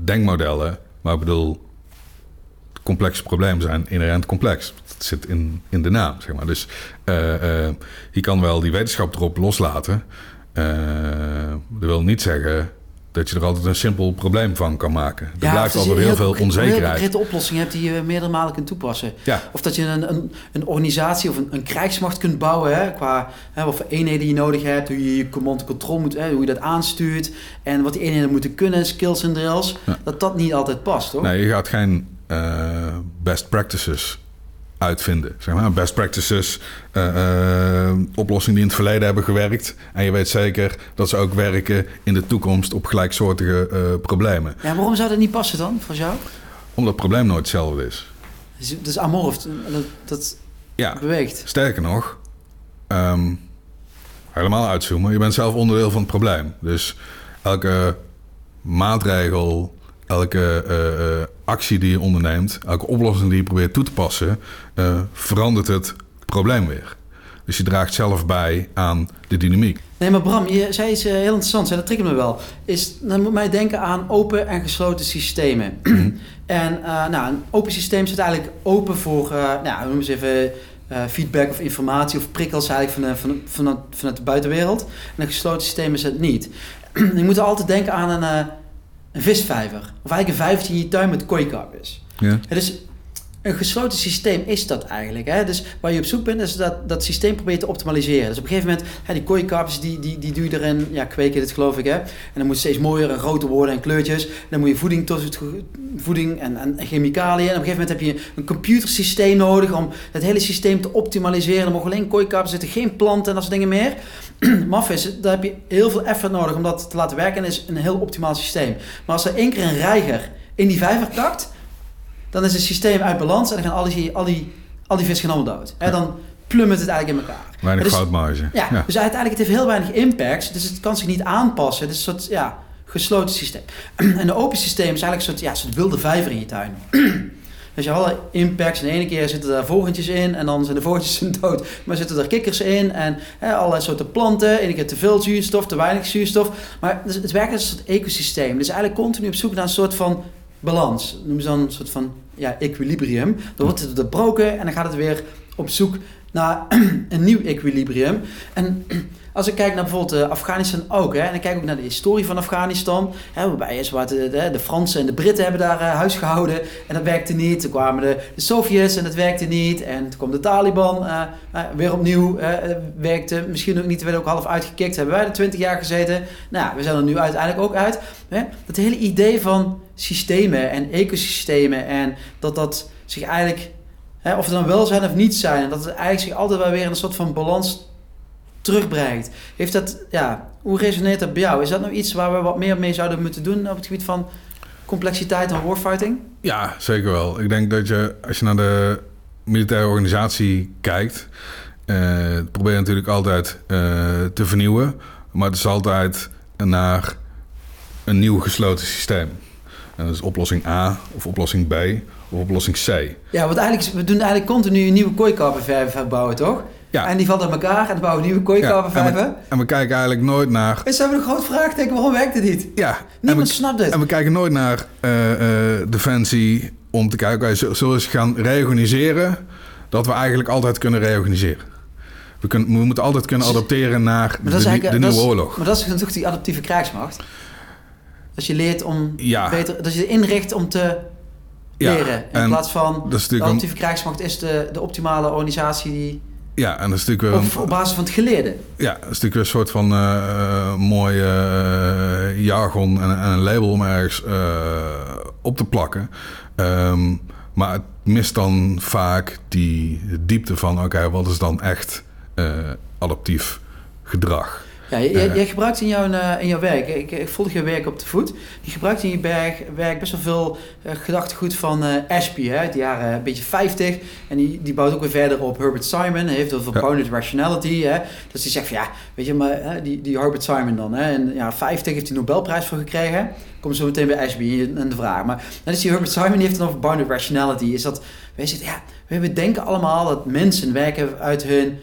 Speaker 7: denkmodellen. Maar ik bedoel, complexe problemen zijn inherent complex. Dat zit in, in de naam, zeg maar. Dus eh, eh, je kan wel die wetenschap erop loslaten. Eh, dat wil niet zeggen dat je er altijd een simpel probleem van kan maken. Er blijft
Speaker 1: dat je
Speaker 7: altijd heel veel
Speaker 1: concreet- Heel
Speaker 7: onzekerheid.
Speaker 1: concrete oplossingen hebt die je meerdere malen kunt toepassen.
Speaker 7: Ja.
Speaker 1: Of dat je een, een, een organisatie of een, een krijgsmacht kunt bouwen. Hè, qua hè, wat voor eenheden je nodig hebt. Hoe je je command and control moet, hè, hoe je dat aanstuurt. En wat die eenheden moeten kunnen, skills en drills.
Speaker 7: Ja.
Speaker 1: Dat dat niet altijd past, hoor.
Speaker 7: Nee, je gaat geen eh, best practices uitvinden. Zeg maar. Best practices, eh, oplossingen die in het verleden hebben gewerkt. En je weet zeker dat ze ook werken in de toekomst op gelijksoortige problemen.
Speaker 1: Ja, waarom zou dat niet passen dan, voor jou?
Speaker 7: Omdat het probleem nooit hetzelfde is.
Speaker 1: Het is, is amorf, dat, dat
Speaker 7: Ja,
Speaker 1: beweegt.
Speaker 7: sterker nog, ehm, helemaal uitzoomen. Je bent zelf onderdeel van het probleem. Dus elke maatregel, elke eh, eh, actie die je onderneemt, elke oplossing die je probeert toe te passen, eh, verandert het probleem weer. Dus je draagt zelf bij aan de dynamiek.
Speaker 1: Nee, maar Bram, je zei iets heel interessants en dat triggert me wel. Is, dan moet mij denken aan open en gesloten systemen. en nou, een open systeem staat eigenlijk open voor, nou, noem eens even feedback of informatie of prikkels eigenlijk van, de- van, vanuit, vanuit de buitenwereld. En een gesloten systeem is het niet. je moet altijd denken aan een, een visvijver. Of eigenlijk een vijver die in je tuin met kooikarpjes.
Speaker 7: Ja?
Speaker 1: Het is een gesloten systeem is dat eigenlijk. Hè? Dus waar je op zoek bent, is dat dat systeem probeert te optimaliseren. Dus op een gegeven moment, hè, die kooikarpjes, die, die, die doe je erin, ja, kweken dit geloof ik, hè. En dan moet steeds mooier en groter worden en kleurtjes. En dan moet je voeding, voeding en, en chemicaliën. En op een gegeven moment heb je een computersysteem nodig om het hele systeem te optimaliseren. Er mogen alleen kooikarpjes zitten, geen planten en dat soort dingen meer. Maf is, daar heb je heel veel effort nodig om dat te laten werken. En is een heel optimaal systeem. Maar als er één keer een reiger in die vijver kakt, dan is het systeem uit balans en dan gaan al die, al die, al die vis gaan allemaal dood. En dan plummet het eigenlijk in elkaar.
Speaker 7: Weinig
Speaker 1: Het is-
Speaker 7: foutmarge.
Speaker 1: Ja, dus uiteindelijk het heeft heel weinig impacts, dus het kan zich niet aanpassen. Het is een soort ja, gesloten systeem. En een open systeem is eigenlijk een soort, ja, een soort wilde vijver in je tuin. Dus je alle impacts. En de ene keer zitten daar vogeltjes in en dan zijn de vogeltjes dood. Maar zitten er kikkers in en hè, allerlei soorten planten. Ene keer te veel zuurstof, te weinig zuurstof. Maar dus het werkt als een soort ecosysteem. Dus eigenlijk continu op zoek naar een soort van balans. Noemen ze dan een soort van ja, equilibrium. Dan wordt het doorbroken en dan gaat het weer op zoek naar een nieuw equilibrium. En als ik kijk naar bijvoorbeeld eh, Afghanistan ook, hè, en ik kijk ook naar de historie van Afghanistan, hè, waarbij is wat de, de, Fransen en de Britten hebben daar eh, huis gehouden en dat werkte niet. Toen kwamen de, Sovjets en dat werkte niet. En toen kwam de Taliban eh, eh, weer opnieuw, eh, werkte misschien ook niet, werden ook half uitgekikt. Hebben wij er twintig jaar gezeten. Nou, we zijn er nu uiteindelijk ook uit. Hè. Dat hele idee van systemen en ecosystemen en dat dat zich eigenlijk, hè, of het dan wel zijn of niet zijn, en dat het eigenlijk zich altijd wel weer in een soort van balans terugbrengt. Heeft dat, ja, hoe resoneert dat bij jou? Is dat nou iets waar we wat meer mee zouden moeten doen op het gebied van complexiteit en warfighting?
Speaker 7: Ja, zeker wel. Ik denk dat je, als je naar de militaire organisatie kijkt, eh, probeer je natuurlijk altijd eh, te vernieuwen, maar het is altijd naar een nieuw gesloten systeem. En dat is oplossing A of oplossing B of oplossing C.
Speaker 1: Ja, want eigenlijk, we doen eigenlijk continu een nieuwe kooikarpenvijver bouwen, toch?
Speaker 7: Ja.
Speaker 1: En die valt aan elkaar en dan bouwen we nieuwe
Speaker 7: Ja, en, we, en we kijken eigenlijk nooit naar.
Speaker 1: En ze hebben een groot vraagteken, waarom werkt het niet?
Speaker 7: Ja,
Speaker 1: Niemand
Speaker 7: we,
Speaker 1: snapt het.
Speaker 7: En we kijken nooit naar eh, eh, defensie om te kijken, oké, zullen eens gaan reorganiseren? Dat we eigenlijk altijd kunnen reorganiseren. We, kunnen, we moeten altijd kunnen adapteren naar de, nieuwe
Speaker 1: is-
Speaker 7: oorlog.
Speaker 1: Maar dat is natuurlijk die adaptieve krijgsmacht. Dat je leert om
Speaker 7: Ja.
Speaker 1: beter, dat je inricht om te
Speaker 7: Ja,
Speaker 1: leren. In plaats van de adaptieve krijgsmacht is de, de optimale organisatie die
Speaker 7: Ja, en dat is natuurlijk weer
Speaker 1: op,
Speaker 7: een,
Speaker 1: op basis van het geleerde.
Speaker 7: ja, dat is natuurlijk weer een soort van eh, eh, mooi eh, jargon en, en een label om ergens eh, op te plakken. Ehm, maar het mist dan vaak die diepte van, oké, wat is dan echt adaptief gedrag?
Speaker 1: Ja, jij, gebruikt in jouw, eh, in jouw werk, ik, ik volg je werk op de voet. Je gebruikt in je berg, werk best wel veel eh, gedachtegoed van eh Ashby, hè, uit de jaren een beetje 50. En die, die bouwt ook weer verder op Herbert Simon. Hij heeft over bounded rationality. Hè. Dus die zegt van ja, weet je, maar hè, die, die Herbert Simon dan. Hè, in de jaren 50 heeft hij Nobelprijs voor gekregen. Kom zo meteen bij Ashby en de vraag. Maar dan is die Herbert Simon die heeft het over bounded rationality. Is dat, wij zeggen, ja, we denken allemaal dat mensen werken uit hun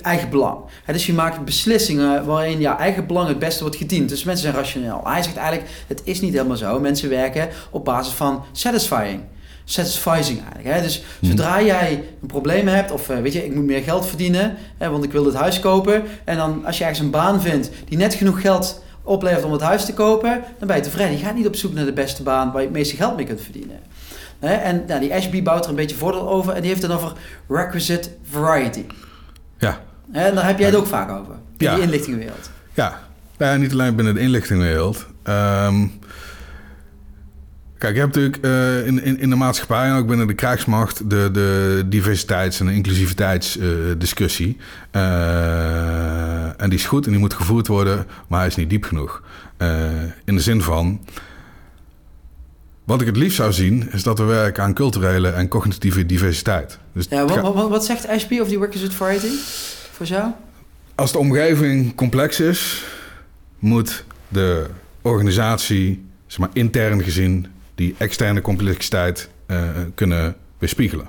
Speaker 1: eigen belang. Dus je maakt beslissingen waarin jouw eigen belang het beste wordt gediend. Dus mensen zijn rationeel. Hij zegt eigenlijk, het is niet helemaal zo. Mensen werken op basis van satisfying. Satisfying eigenlijk. Hè? Dus zodra jij een probleem hebt, of eh, weet je, ik moet meer geld verdienen, hè, want ik wil dit huis kopen. En dan als je ergens een baan vindt die net genoeg geld oplevert om het huis te kopen, dan ben je tevreden. Je gaat niet op zoek naar de beste baan waar je het meeste geld mee kunt verdienen. En nou, die Ashby bouwt er een beetje voordeel over en die heeft het over requisite variety.
Speaker 7: Ja,
Speaker 1: En daar heb jij het ook vaak over. In
Speaker 7: Ja.
Speaker 1: die inlichtingenwereld.
Speaker 7: Ja, nou ja, niet alleen binnen de inlichtingenwereld. Ehm kijk, je hebt natuurlijk eh, in, in, in de maatschappij en ook binnen de krijgsmacht de, de diversiteits- en inclusiviteitsdiscussie. en die is goed en die moet gevoerd worden, maar hij is niet diep genoeg. Eh, in de zin van. Wat ik het liefst zou zien, is dat we werken aan culturele en cognitieve diversiteit. Dus
Speaker 1: Ja, wat, wat, wat zegt Ashby over die requisite variety? Voor jou?
Speaker 7: als de omgeving complex is, moet de organisatie, zeg maar intern gezien, die externe complexiteit eh, kunnen weerspiegelen.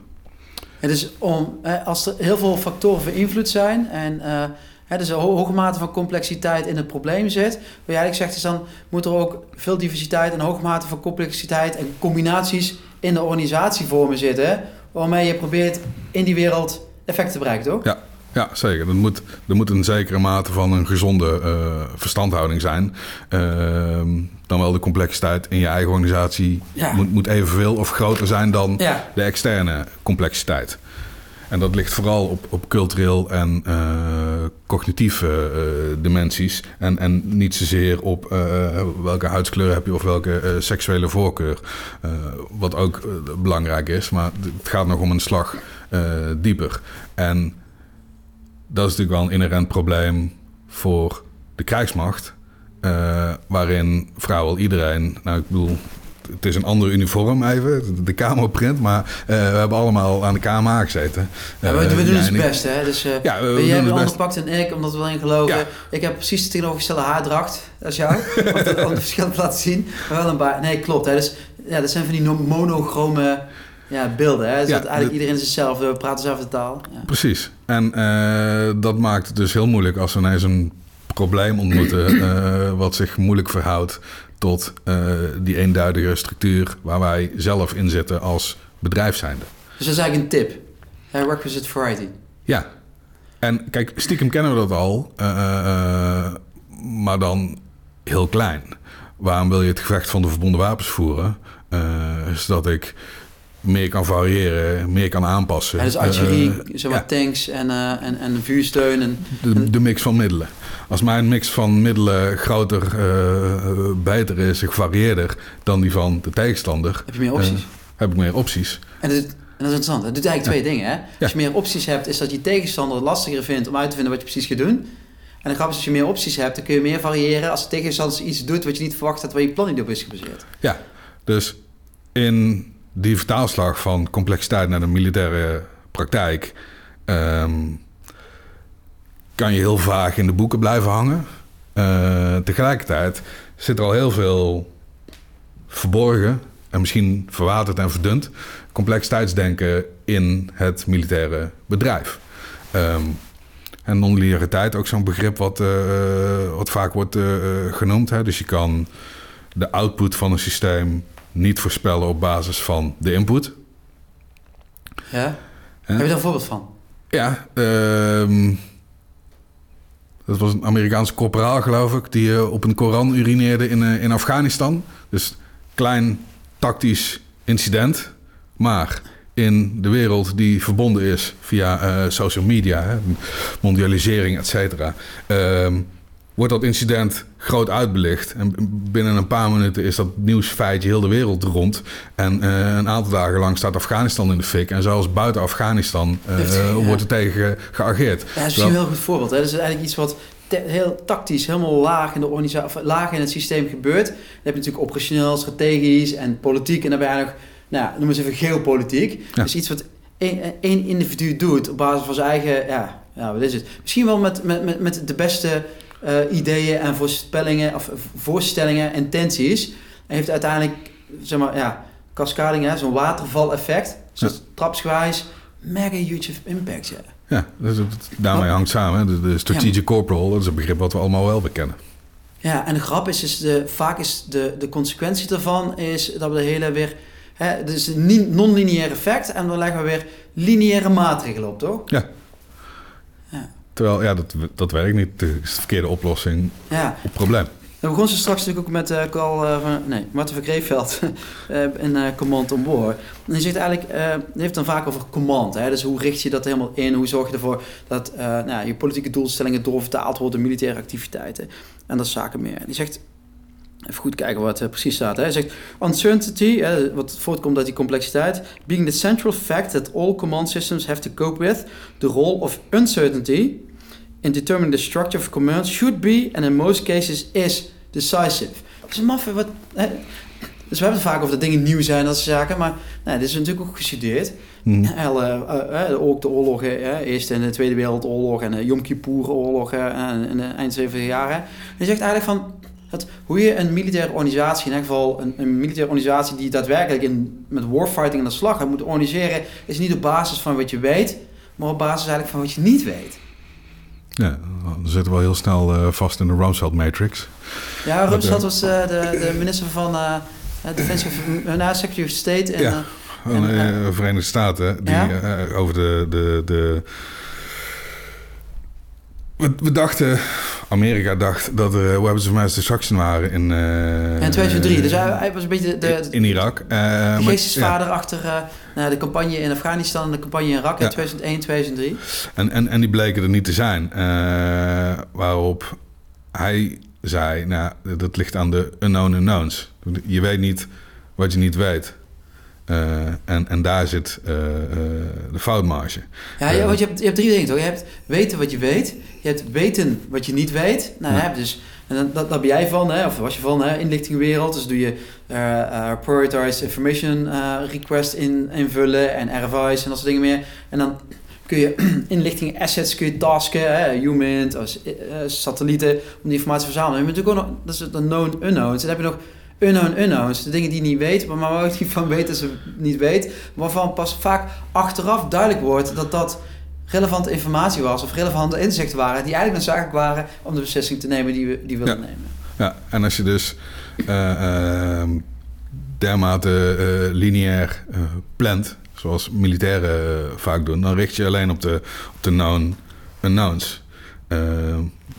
Speaker 1: Het is om, eh, als er heel veel factoren voor invloed zijn en eh, hè, dus een ho- hoge mate van complexiteit in het probleem zit, wat je eigenlijk zegt is dan moet er ook veel diversiteit en hoge mate van complexiteit en combinaties in de organisatievormen zitten, waarmee je probeert in die wereld effect te bereiken, toch?
Speaker 7: Ja, ja zeker. Er moet, er moet een zekere mate van een gezonde eh, verstandhouding zijn. Ehm, dan wel de complexiteit in je eigen organisatie
Speaker 1: Ja.
Speaker 7: moet, moet evenveel of groter zijn dan
Speaker 1: Ja.
Speaker 7: de externe complexiteit. En dat ligt vooral op, op cultureel en eh, cognitieve eh, dimensies. En, en niet zozeer op eh, welke huidskleur heb je of welke seksuele voorkeur. Wat ook belangrijk is, maar het gaat nog om een slag dieper. En dat is natuurlijk wel een inherent probleem voor de krijgsmacht. waarin vrouwel iedereen, nou ik bedoel, het is een ander uniform even, de kamerprint, maar eh, we hebben allemaal aan de KMA gezeten.
Speaker 1: Ja, we,
Speaker 7: Eh,
Speaker 1: we doen ons
Speaker 7: en ik.
Speaker 1: best, hè? Dus, eh,
Speaker 7: Ja, we-
Speaker 1: jij
Speaker 7: best.
Speaker 1: pak dan ik, omdat we erin geloven.
Speaker 7: Ja.
Speaker 1: Ik heb precies de tegenovergestelde haardracht als jou, om het, het verschil te laten zien. Maar wel een baard. Nee, klopt. Hè? Dus, ja, dat zijn van die no- monochrome ja, beelden. Hè? Dus
Speaker 7: Ja,
Speaker 1: dat eigenlijk
Speaker 7: de-
Speaker 1: iedereen is hetzelfde, we praten dezelfde taal. Ja.
Speaker 7: Precies. En dat maakt het dus heel moeilijk als we ineens een probleem ontmoeten... wat zich moeilijk verhoudt tot eh, die eenduidige structuur... waar wij zelf in zitten als bedrijf zijnde.
Speaker 1: Dus dat is eigenlijk een tip. Hè, requisite variety.
Speaker 7: Ja. En kijk, stiekem kennen we dat al, eh, eh, maar dan heel klein. Waarom wil je het gevecht van de verbonden wapens voeren? Zodat ik meer kan variëren, meer kan aanpassen.
Speaker 1: Ja, dus artillerie, zeg maar
Speaker 7: ja.
Speaker 1: tanks en, en, en vuursteun. En,
Speaker 7: De, de mix van middelen. Als mijn mix van middelen groter, eh, beter is, gevarieerder dan die van de tegenstander,
Speaker 1: heb je meer opties.
Speaker 7: eh, heb ik meer opties.
Speaker 1: En dat, en dat is interessant. Het doet eigenlijk twee dingen. Hè? Als je meer opties hebt, is dat je tegenstander het lastiger vindt om uit te vinden wat je precies gaat doen. En de grap is, als je meer opties hebt, dan kun je meer variëren als de tegenstander iets doet wat je niet verwacht had, waar je plan niet op is gebaseerd.
Speaker 7: Ja, dus in die vertaalslag van complexiteit naar de militaire praktijk ehm, kan je heel vaag in de boeken blijven hangen. Eh, tegelijkertijd zit er al heel veel verborgen en misschien verwaterd en verdund complexiteitsdenken in het militaire bedrijf. Ehm, en non-lineariteit, ook zo'n begrip wat, eh, wat vaak wordt eh, genoemd. Hè? Dus je kan de output van een systeem niet voorspellen op basis van de input.
Speaker 1: Ja? Heb je daar een voorbeeld van?
Speaker 7: Ja, ehm, dat was een Amerikaanse corporaal, geloof ik, die eh, op een Koran urineerde in, eh, in Afghanistan. Dus klein tactisch incident, maar in de wereld die verbonden is via eh, social media, mondialisering, et cetera, ehm, wordt dat incident groot uitbelicht. En binnen een paar minuten is dat nieuwsfeitje heel de wereld rond. En eh, een aantal dagen lang staat Afghanistan in de fik. En zelfs buiten Afghanistan eh,
Speaker 1: Heeft-
Speaker 7: wordt er tegen geageerd.
Speaker 1: Ja, dat is misschien wel een goed voorbeeld. Hè? Dat is eigenlijk iets wat heel tactisch, helemaal laag in, de organisatie, laag in het systeem gebeurt. Dan heb je natuurlijk operationeel, strategisch en politiek. En daarbij eigenlijk, nou, ja, noem eens even geopolitiek.
Speaker 7: Ja.
Speaker 1: Dus iets wat één, één individu doet op basis van zijn eigen, ja, ja wat is het? Misschien wel met, met, met, de beste ideeën en voorspellingen, of voorstellingen, intenties. En heeft uiteindelijk, zeg maar, ja, cascading, hè, zo'n watervaleffect. Dus trapsgewijs, mega huge impact, ja.
Speaker 7: Ja, dus het- daarmee hangt samen. hè. De, de strategic corporal, dat is een begrip wat we allemaal wel bekennen.
Speaker 1: Ja, en de grap is, is de, vaak is de, de consequentie daarvan is dat we de hele weer... Hè, dus een non-lineair effect en dan leggen we weer lineaire maatregelen op, toch?
Speaker 7: Ja.
Speaker 1: Ja.
Speaker 7: Terwijl, ja, dat, dat werkt niet. Het is de verkeerde oplossing
Speaker 1: Ja,
Speaker 7: op het probleem.
Speaker 1: dan begon ze straks natuurlijk ook met Carl, eh, van, nee, Marten van Kreeveld eh, in eh, Command on Board. En die zegt eigenlijk, eh die heeft dan vaak over command. Hè? Dus hoe richt je dat helemaal in? Hoe zorg je ervoor dat nou, je politieke doelstellingen doorvertaald worden in militaire activiteiten? En dat zaken meer. Die zegt, even goed kijken wat er precies staat. Hij zegt, uncertainty, wat voortkomt uit die complexiteit, being the central fact that all command systems have to cope with, the role of uncertainty in determining the structure of command should be, and in most cases is, decisive. Dat is een maffe wat... Hè? Dus we hebben het vaak over dat dingen nieuw zijn, dat soort zaken, maar nou, dit is natuurlijk ook gestudeerd.
Speaker 7: Hm.
Speaker 1: Alle, eh, eh, ook de oorlogen, eh, Eerste en de Tweede Wereldoorlog en de Yom Kippur-oorlog eh, in de eind 70 jaren. Je zegt eigenlijk van dat hoe je een militaire organisatie, in ieder geval een, een militaire organisatie die daadwerkelijk in, met warfighting aan de slag gaat, moet organiseren, is niet op basis van wat je weet, maar op basis eigenlijk van wat je niet weet.
Speaker 7: Ja, dan zitten we wel heel snel eh, vast in de Rumsfeld Matrix.
Speaker 1: Ja, Rumsfeld
Speaker 7: eh,
Speaker 1: was eh, de, de minister van uh, Defensie, of, nou, Secretary of State. En,
Speaker 7: Ja. Van de
Speaker 1: En,
Speaker 7: Verenigde Staten. Die,
Speaker 1: Ja?
Speaker 7: over de... de, de we, we dachten, Amerika dacht dat er weapons of mass destruction waren in... eh,
Speaker 1: in 2003. Dus hij, hij was een beetje de, de,
Speaker 7: in Irak. Eh, maar-
Speaker 1: de geestesvader achter uh, nou, de campagne in Afghanistan en de campagne in Irak in
Speaker 7: Ja.
Speaker 1: 2001, 2003.
Speaker 7: En, en, en die bleken er niet te zijn. Eh, waarop hij zei, nou, dat ligt aan de unknown unknowns. Je weet niet wat je niet weet. Eh, en, en daar zit eh, eh, de foutmarge.
Speaker 1: Ja, want je hebt, je hebt drie dingen toch? Je hebt weten wat je weet. Je hebt weten wat je niet weet. Nou,
Speaker 7: Ja.
Speaker 1: hè, dus, en dan, dat, daar ben jij van, hè, of was je van, hè, inlichtingwereld. Dus doe je eh, prioritized information request in, invullen en RFI's en dat soort dingen meer. En dan kun je inlichting assets kun je tasken, hè, human, als, satellieten, om die informatie te verzamelen. Je hebt natuurlijk ook nog, dat is de known unknowns. En dan heb je nog unknown unknowns, de dingen die je niet weet, maar waar je niet van weet dat ze niet weet, waarvan pas vaak achteraf duidelijk wordt dat dat relevante informatie was of relevante inzichten waren die eigenlijk noodzakelijk waren om de beslissing te nemen die we die wilden
Speaker 7: Ja.
Speaker 1: nemen.
Speaker 7: Ja, en als je dus eh, ehm, dermate eh, lineair eh, plant, zoals militairen vaak doen, dan richt je alleen op de, op de known unknowns.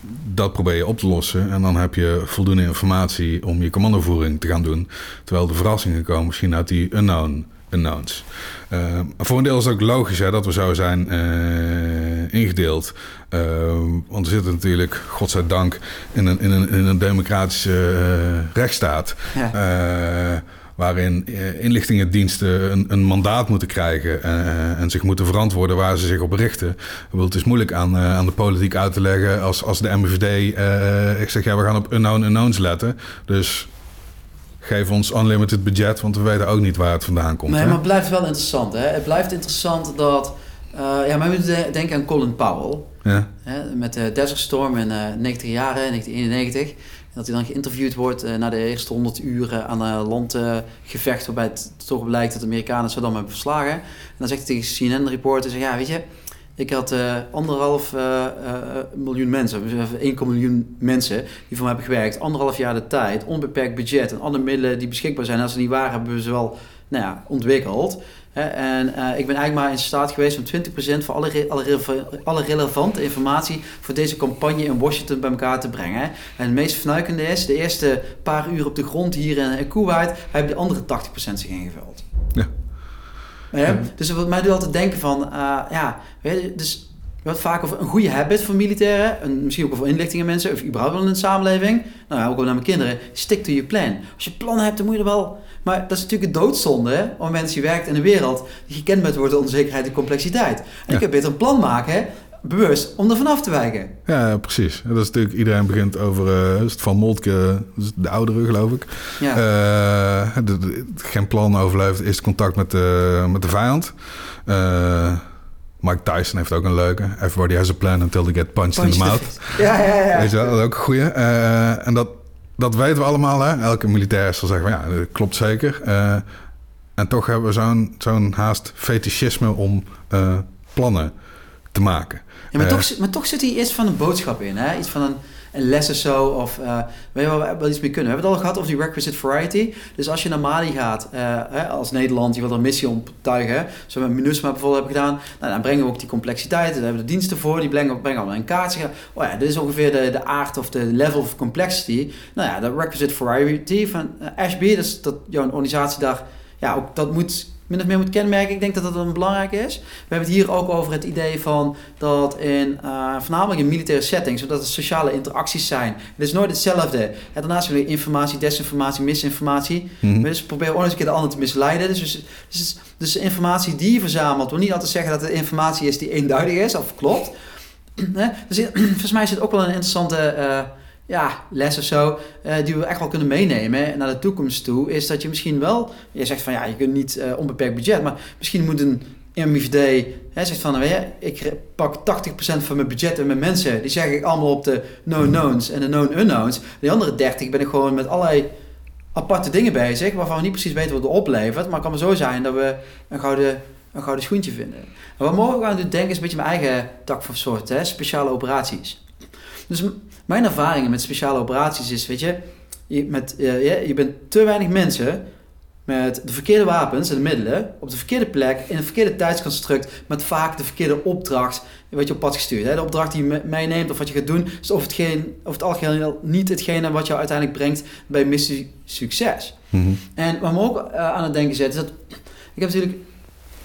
Speaker 7: Eh, dat probeer je op te lossen en dan heb je voldoende informatie om je commandovoering te gaan doen. Terwijl de verrassingen komen misschien uit die unknown unknowns. Uh, voor een deel is het ook logisch hè, dat we zo zijn uh, ingedeeld. Uh, want we zitten natuurlijk, godzijdank, in een, in een, in een democratische rechtsstaat. Ja. Waarin inlichtingendiensten een, een, mandaat moeten krijgen en zich moeten verantwoorden waar ze zich op richten. Het is moeilijk aan, aan de politiek uit te leggen als, als de MVD ik zeg ja, we gaan op unknown unknowns letten. Dus geef ons unlimited budget, want we weten ook niet waar het vandaan komt.
Speaker 1: Nee,
Speaker 7: hè?
Speaker 1: maar het blijft wel interessant. Hè? Het blijft interessant dat... Uh, ja, maar we denken aan Colin Powell.
Speaker 7: Ja.
Speaker 1: Hè, met de Desert Storm in uh, 90 jaren, 1991. Dat hij dan geïnterviewd wordt uh, na de eerste 100 uur aan een landgevecht... waarbij het toch blijkt dat de Amerikanen Saddam hebben verslagen. En dan zegt hij tegen CNN-reporter... ja, weet je... Ik had uh, anderhalf uh, uh, miljoen mensen, 1 miljoen mensen die voor mij hebben gewerkt. Anderhalf jaar de tijd, onbeperkt budget en alle middelen die beschikbaar zijn. Als ze niet waren, hebben we ze wel nou ja, ontwikkeld. En ik ben eigenlijk maar in staat geweest om 20% van alle, re alle, alle, relevante informatie voor deze campagne in Washington bij elkaar te brengen. En het meest vernuikende is, de eerste paar uur op de grond hier in Kuwait, hebben de andere 80% zich ingevuld.
Speaker 7: Ja.
Speaker 1: Ja, dus wat mij doet altijd denken van, uh, ja, weet je, dus wat vaak over een goede habit voor militairen, en misschien ook over inlichtingen mensen, of überhaupt wel in de samenleving, nou ja, ook wel naar mijn kinderen, stick to your plan. Als je plannen hebt, dan moet je er wel, maar dat is natuurlijk een doodzonde, hè, op mensen die werkt in een wereld die gekenmerkt wordt door onzekerheid en complexiteit. En ja. ik heb beter een plan maken, hè, bewust om er vanaf te wijken.
Speaker 7: Ja, precies. Dat is natuurlijk, iedereen begint over uh, het van Moltke, de oudere geloof ik.
Speaker 1: Ja.
Speaker 7: Uh, de, de, geen plan overleeft is contact met de, met de vijand. Uh, Mike Tyson heeft ook een leuke. Everybody has a plan until they get punched, in the mouth.
Speaker 1: Ja, ja, ja.
Speaker 7: Weet je wel, dat is ook een goeie. en dat, dat weten we allemaal. Hè? Elke militair zal zeggen, ja, dat klopt zeker. en toch hebben we zo'n zo'n haast fetischisme om plannen te maken.
Speaker 1: Ja, maar, toch, maar toch zit hier iets van een boodschap in. Hè? Iets van een, een les of zo. Of uh, weet je wel, wel iets mee kunnen. We hebben het al gehad over die requisite variety. Dus als je naar Mali gaat, hè, als Nederland, je wilt een missie omtuigen. Zoals we met MINUSMA bijvoorbeeld hebben gedaan. Nou, dan brengen we ook die complexiteit. Daar hebben we de diensten voor. Die brengen, brengen allemaal een kaart. Zeggen, oh ja, dit is ongeveer de, de aard of de level of complexity. Nou ja, de requisite variety van Ashby. Dus dat jouw organisatie daar, ja, ook dat moet min of meer moet kenmerken. Ik denk dat dat een belangrijk is. We hebben het hier ook over het idee van dat in uh, voornamelijk in militaire settings, zodat er sociale interacties zijn. Het is nooit hetzelfde. En daarnaast hebben we informatie, desinformatie, misinformatie. Mm -hmm. Dus we proberen ook eens een keer de ander te misleiden. Dus, dus, dus, dus informatie die je verzamelt, wil niet altijd zeggen dat het informatie is die eenduidig is of klopt. dus volgens mij is het ook wel een interessante. Uh, ja, les of zo, uh, die we echt wel kunnen meenemen naar de toekomst toe, is dat je misschien wel, je zegt van ja, je kunt niet uh, onbeperkt budget, maar misschien moet een MIVD, hè, zegt van, weet je, ik pak 80% van mijn budget en mijn mensen, die zeg ik allemaal op de known-knowns en de known-unknowns. Die andere 30 ben ik gewoon met allerlei aparte dingen bezig, waarvan we niet precies weten wat het oplevert, maar het kan maar zo zijn dat we een gouden, een gouden schoentje vinden. En wat morgen gaan doen denken is een beetje mijn eigen tak van soort, hè, speciale operaties. Dus mijn ervaringen met speciale operaties is, weet je, je, met, uh, je, je bent te weinig mensen met de verkeerde wapens en de middelen op de verkeerde plek in het verkeerde tijdsconstruct met vaak de verkeerde opdracht wat je op pad gestuurd. Hè? De opdracht die je meeneemt of wat je gaat doen is over het, geen, over het algemeen niet hetgene wat jou uiteindelijk brengt bij missie succes.
Speaker 7: Mm -hmm.
Speaker 1: En wat me ook uh, aan het denken zet is dat ik heb natuurlijk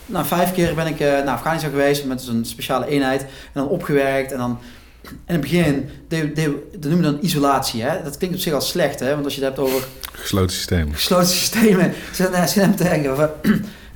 Speaker 1: nou, vijf keer ben ik uh, naar Afghanistan geweest met zo'n speciale eenheid en dan opgewerkt en dan in het begin, de, de, dat noemen we dan isolatie. Hè? Dat klinkt op zich al slecht, hè? want als je het hebt over...
Speaker 7: Gesloten systemen.
Speaker 1: Gesloten systemen. Ze zijn te denken van...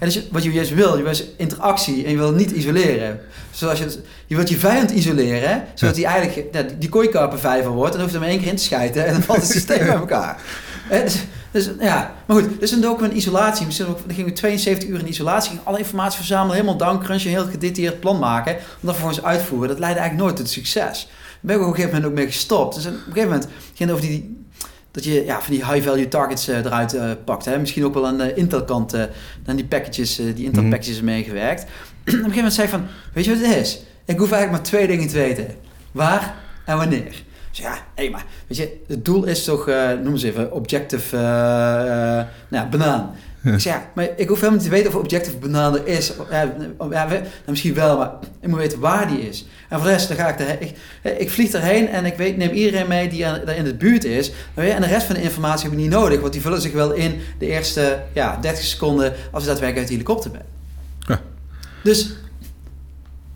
Speaker 1: Dus wat je juist wil, je wil interactie en je wil niet isoleren. Zoals je, je wilt je vijand isoleren, zodat hij eigenlijk ja, die kooikarper vijver wordt. En dan hoef je er maar één keer in te schijten en dan valt het systeem bij elkaar. Dus, dus, ja, maar goed, dus een document isolatie. Misschien ook, dan gingen we 72 uur in isolatie, gingen alle informatie verzamelen, helemaal downcrunchen, een heel gedetailleerd plan maken, om dat vervolgens uitvoeren. Dat leidde eigenlijk nooit tot succes. Daar ben ik op een gegeven moment ook mee gestopt. Dus op een gegeven moment ging het over die, dat je ja, van die high-value targets uh, eruit uh, pakt. Hè? Misschien ook wel aan de Intel-kant, uh, aan die packages, die Intel-packages mm. meegewerkt. op een gegeven moment zei ik van, weet je wat het is? Ik hoef eigenlijk maar twee dingen te weten. Waar en wanneer. Dus ja, hé, maar weet je, het doel is toch, uh, noem eens even, objective, uh, nou, banaan. Ik zei, ja, maar ik hoef helemaal niet te weten of Objective Banana er is. Ja, ja, nou, misschien wel, maar ik moet weten waar die is. En voor de rest, dan ga ik, er, ik, ik vlieg erheen en ik weet, neem iedereen mee die aan- daar in de buurt is. Ja, En de rest van de informatie heb ik niet nodig, want die vullen zich wel in de eerste ja, 30 seconden als je daadwerkelijk uit de helikopter bent.
Speaker 7: Ja.
Speaker 1: Dus,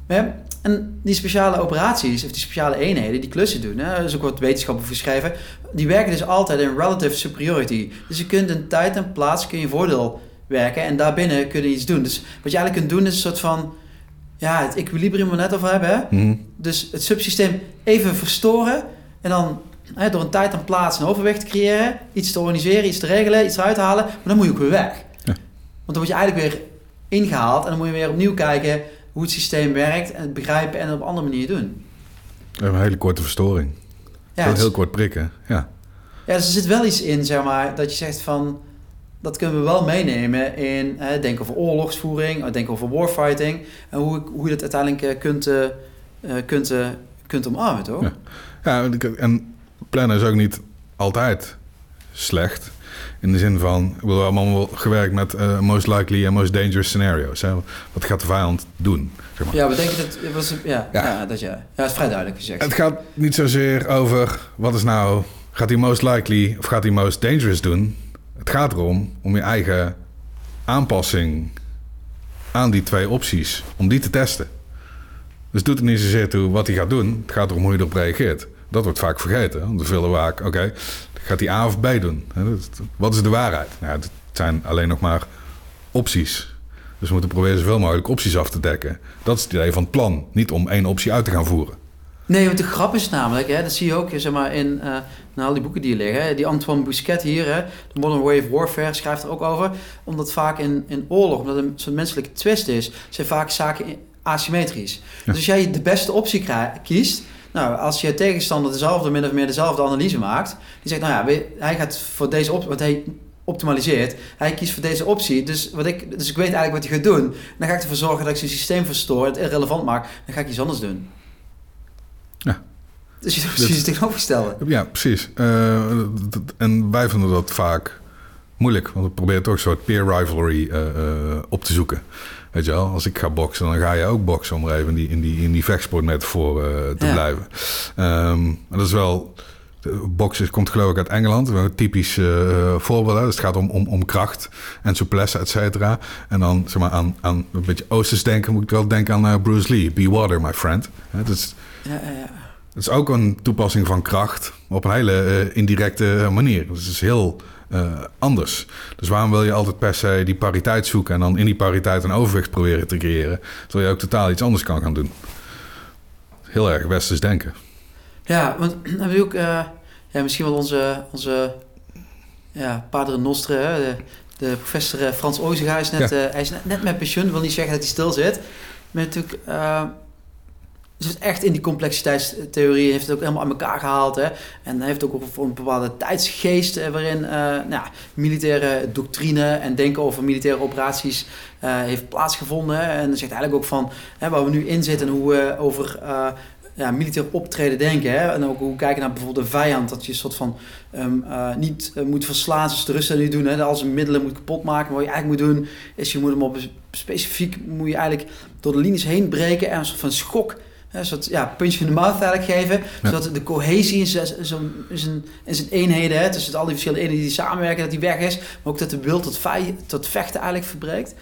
Speaker 1: ja, en die speciale operaties, of die speciale eenheden, die klussen doen, hè, is ook wat wetenschap over geschreven, die werken dus altijd in relative superiority. Dus je kunt in tijd en plaats kun je voordeel werken en daarbinnen kun je iets doen. Dus wat je eigenlijk kunt doen is een soort van, ja, het equilibrium we net over hebben, hè?
Speaker 7: Mhm.
Speaker 1: Dus het subsysteem even verstoren en dan hè, door een tijd en plaats een overwicht te creëren, iets te organiseren, iets te regelen, iets eruit te halen, maar dan moet je ook weer weg.
Speaker 7: Ja.
Speaker 1: Want dan word je eigenlijk weer ingehaald en dan moet je weer opnieuw kijken hoe het systeem werkt en het begrijpen en het op een andere manier doen.
Speaker 7: We hebben een hele korte verstoring.
Speaker 1: Ja,
Speaker 7: Heel, heel kort prikken. Ja.
Speaker 1: Ja, dus er zit wel iets in, zeg maar, dat je zegt van... Dat kunnen we wel meenemen in hè, denken over oorlogsvoering, eh, denken over warfighting. En hoe, hoe je dat uiteindelijk eh, kunt, eh, eh, kunt, kunt omarmen, toch?
Speaker 7: Ja. Ja, en plannen is ook niet altijd slecht. In de zin van, we hebben allemaal wel gewerkt met eh, most likely en most dangerous scenario's. Hè? Wat gaat de vijand doen? Zeg maar.
Speaker 1: Ja, we denken dat... het Was, ja, ja.
Speaker 7: Ja.
Speaker 1: dat ja. Ja, dat is vrij duidelijk gezegd.
Speaker 7: Het gaat niet zozeer over wat is nou, gaat hij most likely of gaat hij most dangerous doen? Het gaat erom om je eigen aanpassing aan die twee opties, om die te testen. Dus het doet er niet zozeer toe wat hij gaat doen. Het gaat erom hoe je erop reageert. Dat wordt vaak vergeten. Want we willen vaak, oké, gaat hij A of B doen? Wat is de waarheid? Nou, het zijn alleen nog maar opties. Dus we moeten proberen zoveel mogelijk opties af te dekken. Dat is het idee van het plan. Niet om één optie uit te gaan voeren.
Speaker 1: Nee, want de grap is namelijk, hè, dat zie je ook zeg maar, in, eh in al die boeken die hier liggen. hè. Die Antoine Bousquet hier, hè, The Modern Way of Warfare, schrijft er ook over. Omdat vaak in, in oorlog, omdat het een soort menselijke twist is, zijn vaak zaken asymmetrisch. Dus als jij de beste optie kiest, nou, als je tegenstander dezelfde, min of meer dezelfde analyse maakt, die zegt, nou ja, hij gaat voor deze optie, want hij optimaliseert, hij kiest voor deze optie, dus, wat ik, dus ik weet eigenlijk wat hij gaat doen. Dan ga ik ervoor zorgen dat ik zijn systeem verstoor, het irrelevant maak, dan ga ik iets anders doen.
Speaker 7: Ja.
Speaker 1: Dus je doet precies het tegenovergestelde.
Speaker 7: Ja, precies. Eh, en wij vinden dat vaak moeilijk. Want we proberen toch een soort peer rivalry eh, eh, op te zoeken. Weet je wel, als ik ga boksen, dan ga je ook boksen om er even in die, in die, in die vechtsportmetafoor eh te
Speaker 1: Ja.
Speaker 7: blijven. Maar dat is wel... Boksen komt geloof ik uit Engeland. Een typisch eh, voorbeeld. Hè. Dus het gaat om, om, om kracht en souplesse, et cetera. En dan zeg maar, aan, aan een beetje oosters denken... moet ik wel denken aan Bruce Lee. Be water, my friend. Hè, dat is,
Speaker 1: Ja, ja, ja.
Speaker 7: het is ook een toepassing van kracht op een hele indirecte manier. Dus het is heel eh, anders. Dus waarom wil je altijd per se die pariteit zoeken en dan in die pariteit een overwicht proberen te creëren, terwijl je ook totaal iets anders kan gaan doen? Heel erg westers denken.
Speaker 1: Ja, want we ook eh, ja, misschien wel onze, onze ja, padre nostre, hè, de, de professor eh, Frans Ozinga is net,
Speaker 7: Ja.
Speaker 1: eh, hij is net, net met pensioen, wil niet zeggen dat hij stil zit. Maar natuurlijk, zit echt in die complexiteitstheorie, heeft het ook helemaal aan elkaar gehaald. Hè? En heeft ook voor een bepaalde tijdsgeest eh, waarin eh, nou, militaire doctrine en denken over militaire operaties eh, heeft plaatsgevonden. En dan zegt eigenlijk ook van hè, waar we nu in zitten en hoe we over ja, militair optreden denken. Hè? En ook hoe kijken naar bijvoorbeeld de vijand. Dat je een soort van ehm, eh, niet moet verslaan zoals de Russen nu doen. Hè? Dat als een middelen moet kapot maken. Wat je eigenlijk moet doen, is je moet hem op specifiek, moet je eigenlijk door de linies heen breken en een soort van schok. Een soort ja, punch in de mouth eigenlijk geven.
Speaker 7: Ja.
Speaker 1: Zodat de cohesie in zijn, zijn, in zijn eenheden, hè, tussen al die verschillende eenheden die samenwerken, dat die weg is. Maar ook dat de wil tot, vij- tot vechten eigenlijk verbreekt.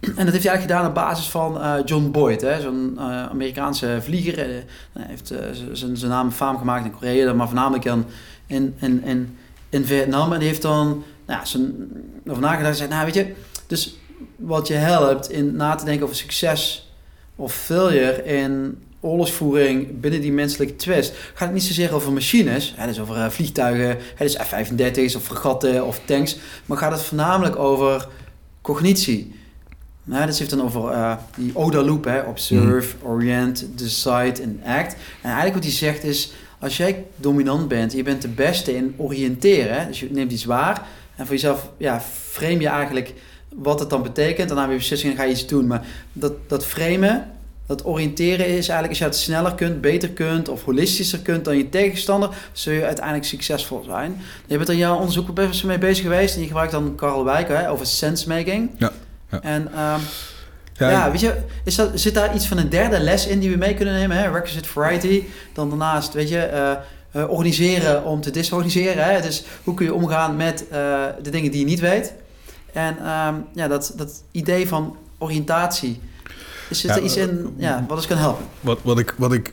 Speaker 1: En dat heeft hij eigenlijk gedaan op basis van eh, John Boyd, hè, zo'n eh, Amerikaanse vlieger. eh, hij heeft zijn zijn naam faam gemaakt in Korea, maar voornamelijk dan in, in, in, in Vietnam. En die heeft dan nou, ja, zijn, over nagedacht en zei, nou weet je, dus wat je helpt in na te denken over succes of failure in oorlogsvoering binnen die menselijke twist, gaat het niet zozeer over machines, hè, dus over eh, vliegtuigen, hè, dus F-35's of fregatten of tanks, maar gaat het voornamelijk over cognitie. Nou, dat heeft dan over eh, die ODA-loop, hè, observe, orient, decide en act. En eigenlijk wat hij zegt is, als jij dominant bent, je bent de beste in oriënteren, hè, dus je neemt iets waar en voor jezelf ja, frame je eigenlijk wat het dan betekent. Daarna weer beslissingen ga je iets doen. Maar dat, dat framen dat oriënteren is eigenlijk als je het sneller kunt, beter kunt of holistischer kunt dan je tegenstander, zul je uiteindelijk succesvol zijn. Je bent er jouw onderzoek best mee bezig geweest en je gebruikt dan Carl Wijker hè, over sensemaking.
Speaker 7: Ja, ja.
Speaker 1: En ehm,
Speaker 7: Ja,
Speaker 1: ja, weet je, is dat, zit daar iets van een derde les in die we mee kunnen nemen? Hè? Requisite variety. Dan daarnaast, weet je, eh, eh, organiseren om te disorganiseren. Hè? Dus hoe kun je omgaan met eh, de dingen die je niet weet? En ehm, ja, dat, dat idee van oriëntatie. Is zit
Speaker 7: Ja,
Speaker 1: er iets in ja, wat ons kan helpen?
Speaker 7: Wat, wat, ik, wat ik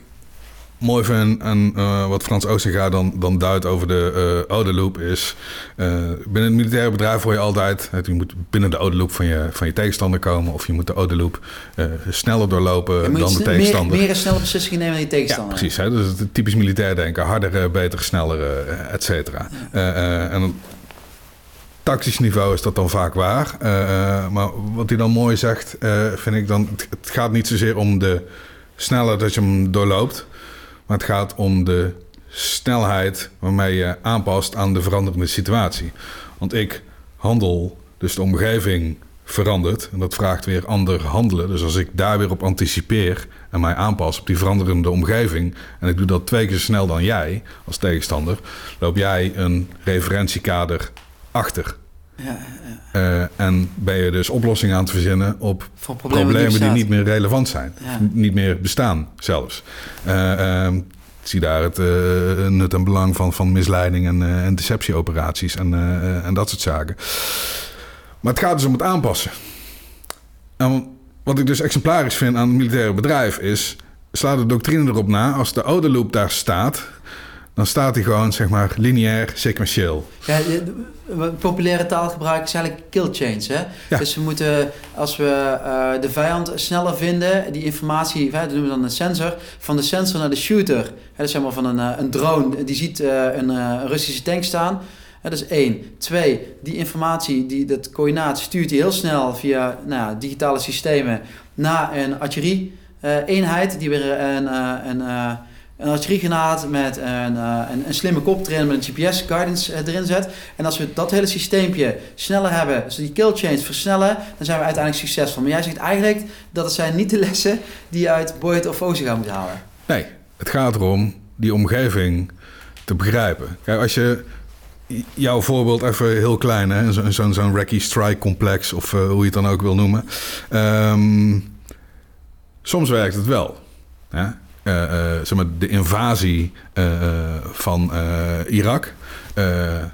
Speaker 7: mooi vind en eh, wat Frans Oostenga dan, dan duidt over de uh, oude loop is... eh, binnen het militaire bedrijf hoor je altijd... het, je moet binnen de oude loop van je, van je tegenstander komen... of je moet de oude loop eh, sneller doorlopen dan de tegenstander.
Speaker 1: Meer, meer en snelle beslissingen nemen dan je
Speaker 7: Ja,
Speaker 1: tegenstander.
Speaker 7: precies. Hè? Dus het typisch militair denken. Harder, eh, beter, sneller, eh, et cetera. Eh, eh, en tactisch niveau is dat dan vaak waar. Eh, eh, maar wat hij dan mooi zegt, eh, vind ik dan... Het, gaat niet zozeer om de sneller dat je hem doorloopt... maar het gaat om de snelheid waarmee je aanpast aan de veranderende situatie. Want ik handel, dus de omgeving verandert. En dat vraagt weer ander handelen. Dus als ik daar weer op anticipeer en mij aanpas op die veranderende omgeving... en ik doe dat twee keer zo snel dan jij als tegenstander... loop jij een referentiekader achter.
Speaker 1: Ja,
Speaker 7: Eh, en ben je dus oplossingen aan het verzinnen op
Speaker 1: Voor problemen,
Speaker 7: problemen die, niet meer relevant zijn.
Speaker 1: Ja.
Speaker 7: Niet meer bestaan zelfs. Eh, ehm, ik zie daar het eh, nut en belang van, van misleiding en, en deceptieoperaties en, en dat soort zaken. Maar het gaat dus om het aanpassen. En wat ik dus exemplarisch vind aan het militaire bedrijf is... sla de doctrine erop na, als de oude loop daar staat... dan staat hij gewoon, zeg maar, lineair, sequentieel.
Speaker 1: Ja, populaire taalgebruik is eigenlijk kill chains. Hè?
Speaker 7: Ja.
Speaker 1: Dus we moeten, als we eh, de vijand sneller vinden, die informatie, hè, dat noemen we dan een sensor, van de sensor naar de shooter. Hè, dat is zeg maar van een, eh, een drone, die ziet eh, een Russische tank staan. Hè, dat is één. Twee, die informatie, die, dat coördinaat stuurt hij heel snel via nou, ja, digitale systemen naar een artillerie eh, eenheid die weer een, een, een artilleriegranaat met een, eh, een, een slimme kop erin met een GPS guidance eh, erin zet. En als we dat hele systeempje sneller hebben, dus die kill chains versnellen, dan zijn we uiteindelijk succesvol. Maar jij zegt eigenlijk dat het zijn niet de lessen die je uit Boyd of Oziga moet halen.
Speaker 7: Nee, het gaat erom die omgeving te begrijpen. Kijk, als je jouw voorbeeld even heel klein, zo'n zo, zo'n Recce Strike complex of eh, hoe je het dan ook wil noemen. Ehm, soms werkt het wel. Hè? Eh, eh, zeg maar, de invasie eh, van Irak,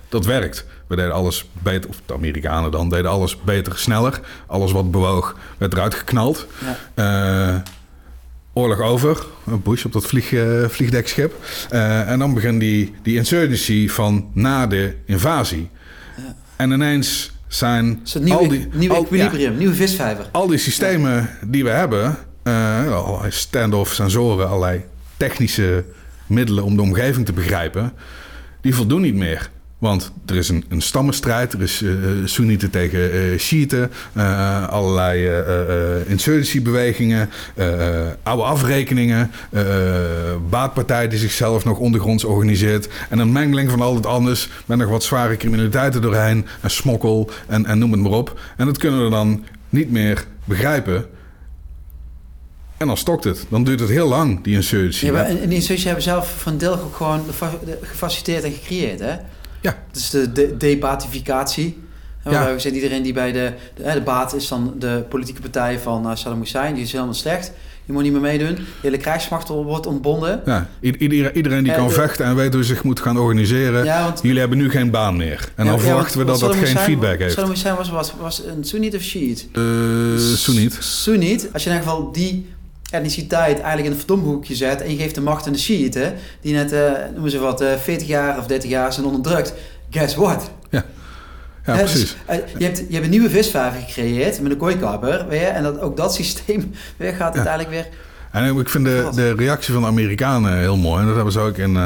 Speaker 7: dat werkt. We deden alles beter, of de Amerikanen dan, deden alles beter, sneller. Alles wat bewoog werd eruit geknald. Oorlog over, een Bush op dat vlieg, vliegdekschip. En dan begint die, die insurgency van na de invasie. En ineens zijn
Speaker 1: Dus nieuwe,
Speaker 7: al die,
Speaker 1: nieuwe
Speaker 7: al-
Speaker 1: equilibrium, nieuwe visvijver.
Speaker 7: al die systemen die we hebben, eh, allerlei stand-off sensoren, allerlei technische middelen om de omgeving te begrijpen, die voldoen niet meer. Want er is een, een stammenstrijd, er is eh Soenieten tegen eh eh, allerlei eh, eh, eh, insurgencybewegingen, eh, eh, oude afrekeningen, eh baatpartij die zichzelf nog ondergronds organiseert en een mengeling van al het anders met nog wat zware criminaliteiten doorheen en smokkel en, en noem het maar op. En dat kunnen we dan niet meer begrijpen. En dan stokt het. Dan duurt het heel lang, die insurgency.
Speaker 1: Ja, en die instantie hebben zelf van deel ook gewoon gefaciliteerd en gecreëerd, hè?
Speaker 7: Ja.
Speaker 1: Dus de, de debatificatie.
Speaker 7: Ja.
Speaker 1: We zeggen iedereen die bij de, de, de baat is dan de politieke partij van eh, Saddam Hussein, die is helemaal slecht. Die moet niet meer meedoen. De hele krijgsmacht wordt ontbonden.
Speaker 7: Ja, iedereen die kan vechten en weet hoe zich moet gaan organiseren.
Speaker 1: Ja, want-
Speaker 7: Jullie hebben nu geen baan meer. En
Speaker 1: Ja,
Speaker 7: dan verwachten we dat dat geen feedback heeft.
Speaker 1: Saddam Hussein was, was, was een Soeniet of Shiite?
Speaker 7: Eh Soeniet.
Speaker 1: Soeniet. Als je in ieder geval die etniciteit eigenlijk in een verdomhoekje zet en je geeft de macht aan de Shiiten, die net, eh noemen ze wat, eh 40 jaar of 30 jaar zijn onderdrukt. Guess what?
Speaker 7: Ja, ja
Speaker 1: Hè,
Speaker 7: precies.
Speaker 1: dus, eh, je, hebt, je hebt een nieuwe visvijver gecreëerd met een kooikapper. Weer, en dat, ook dat systeem weer gaat uiteindelijk weer...
Speaker 7: En ik vind de, de reactie van de Amerikanen heel mooi. En dat hebben ze ook in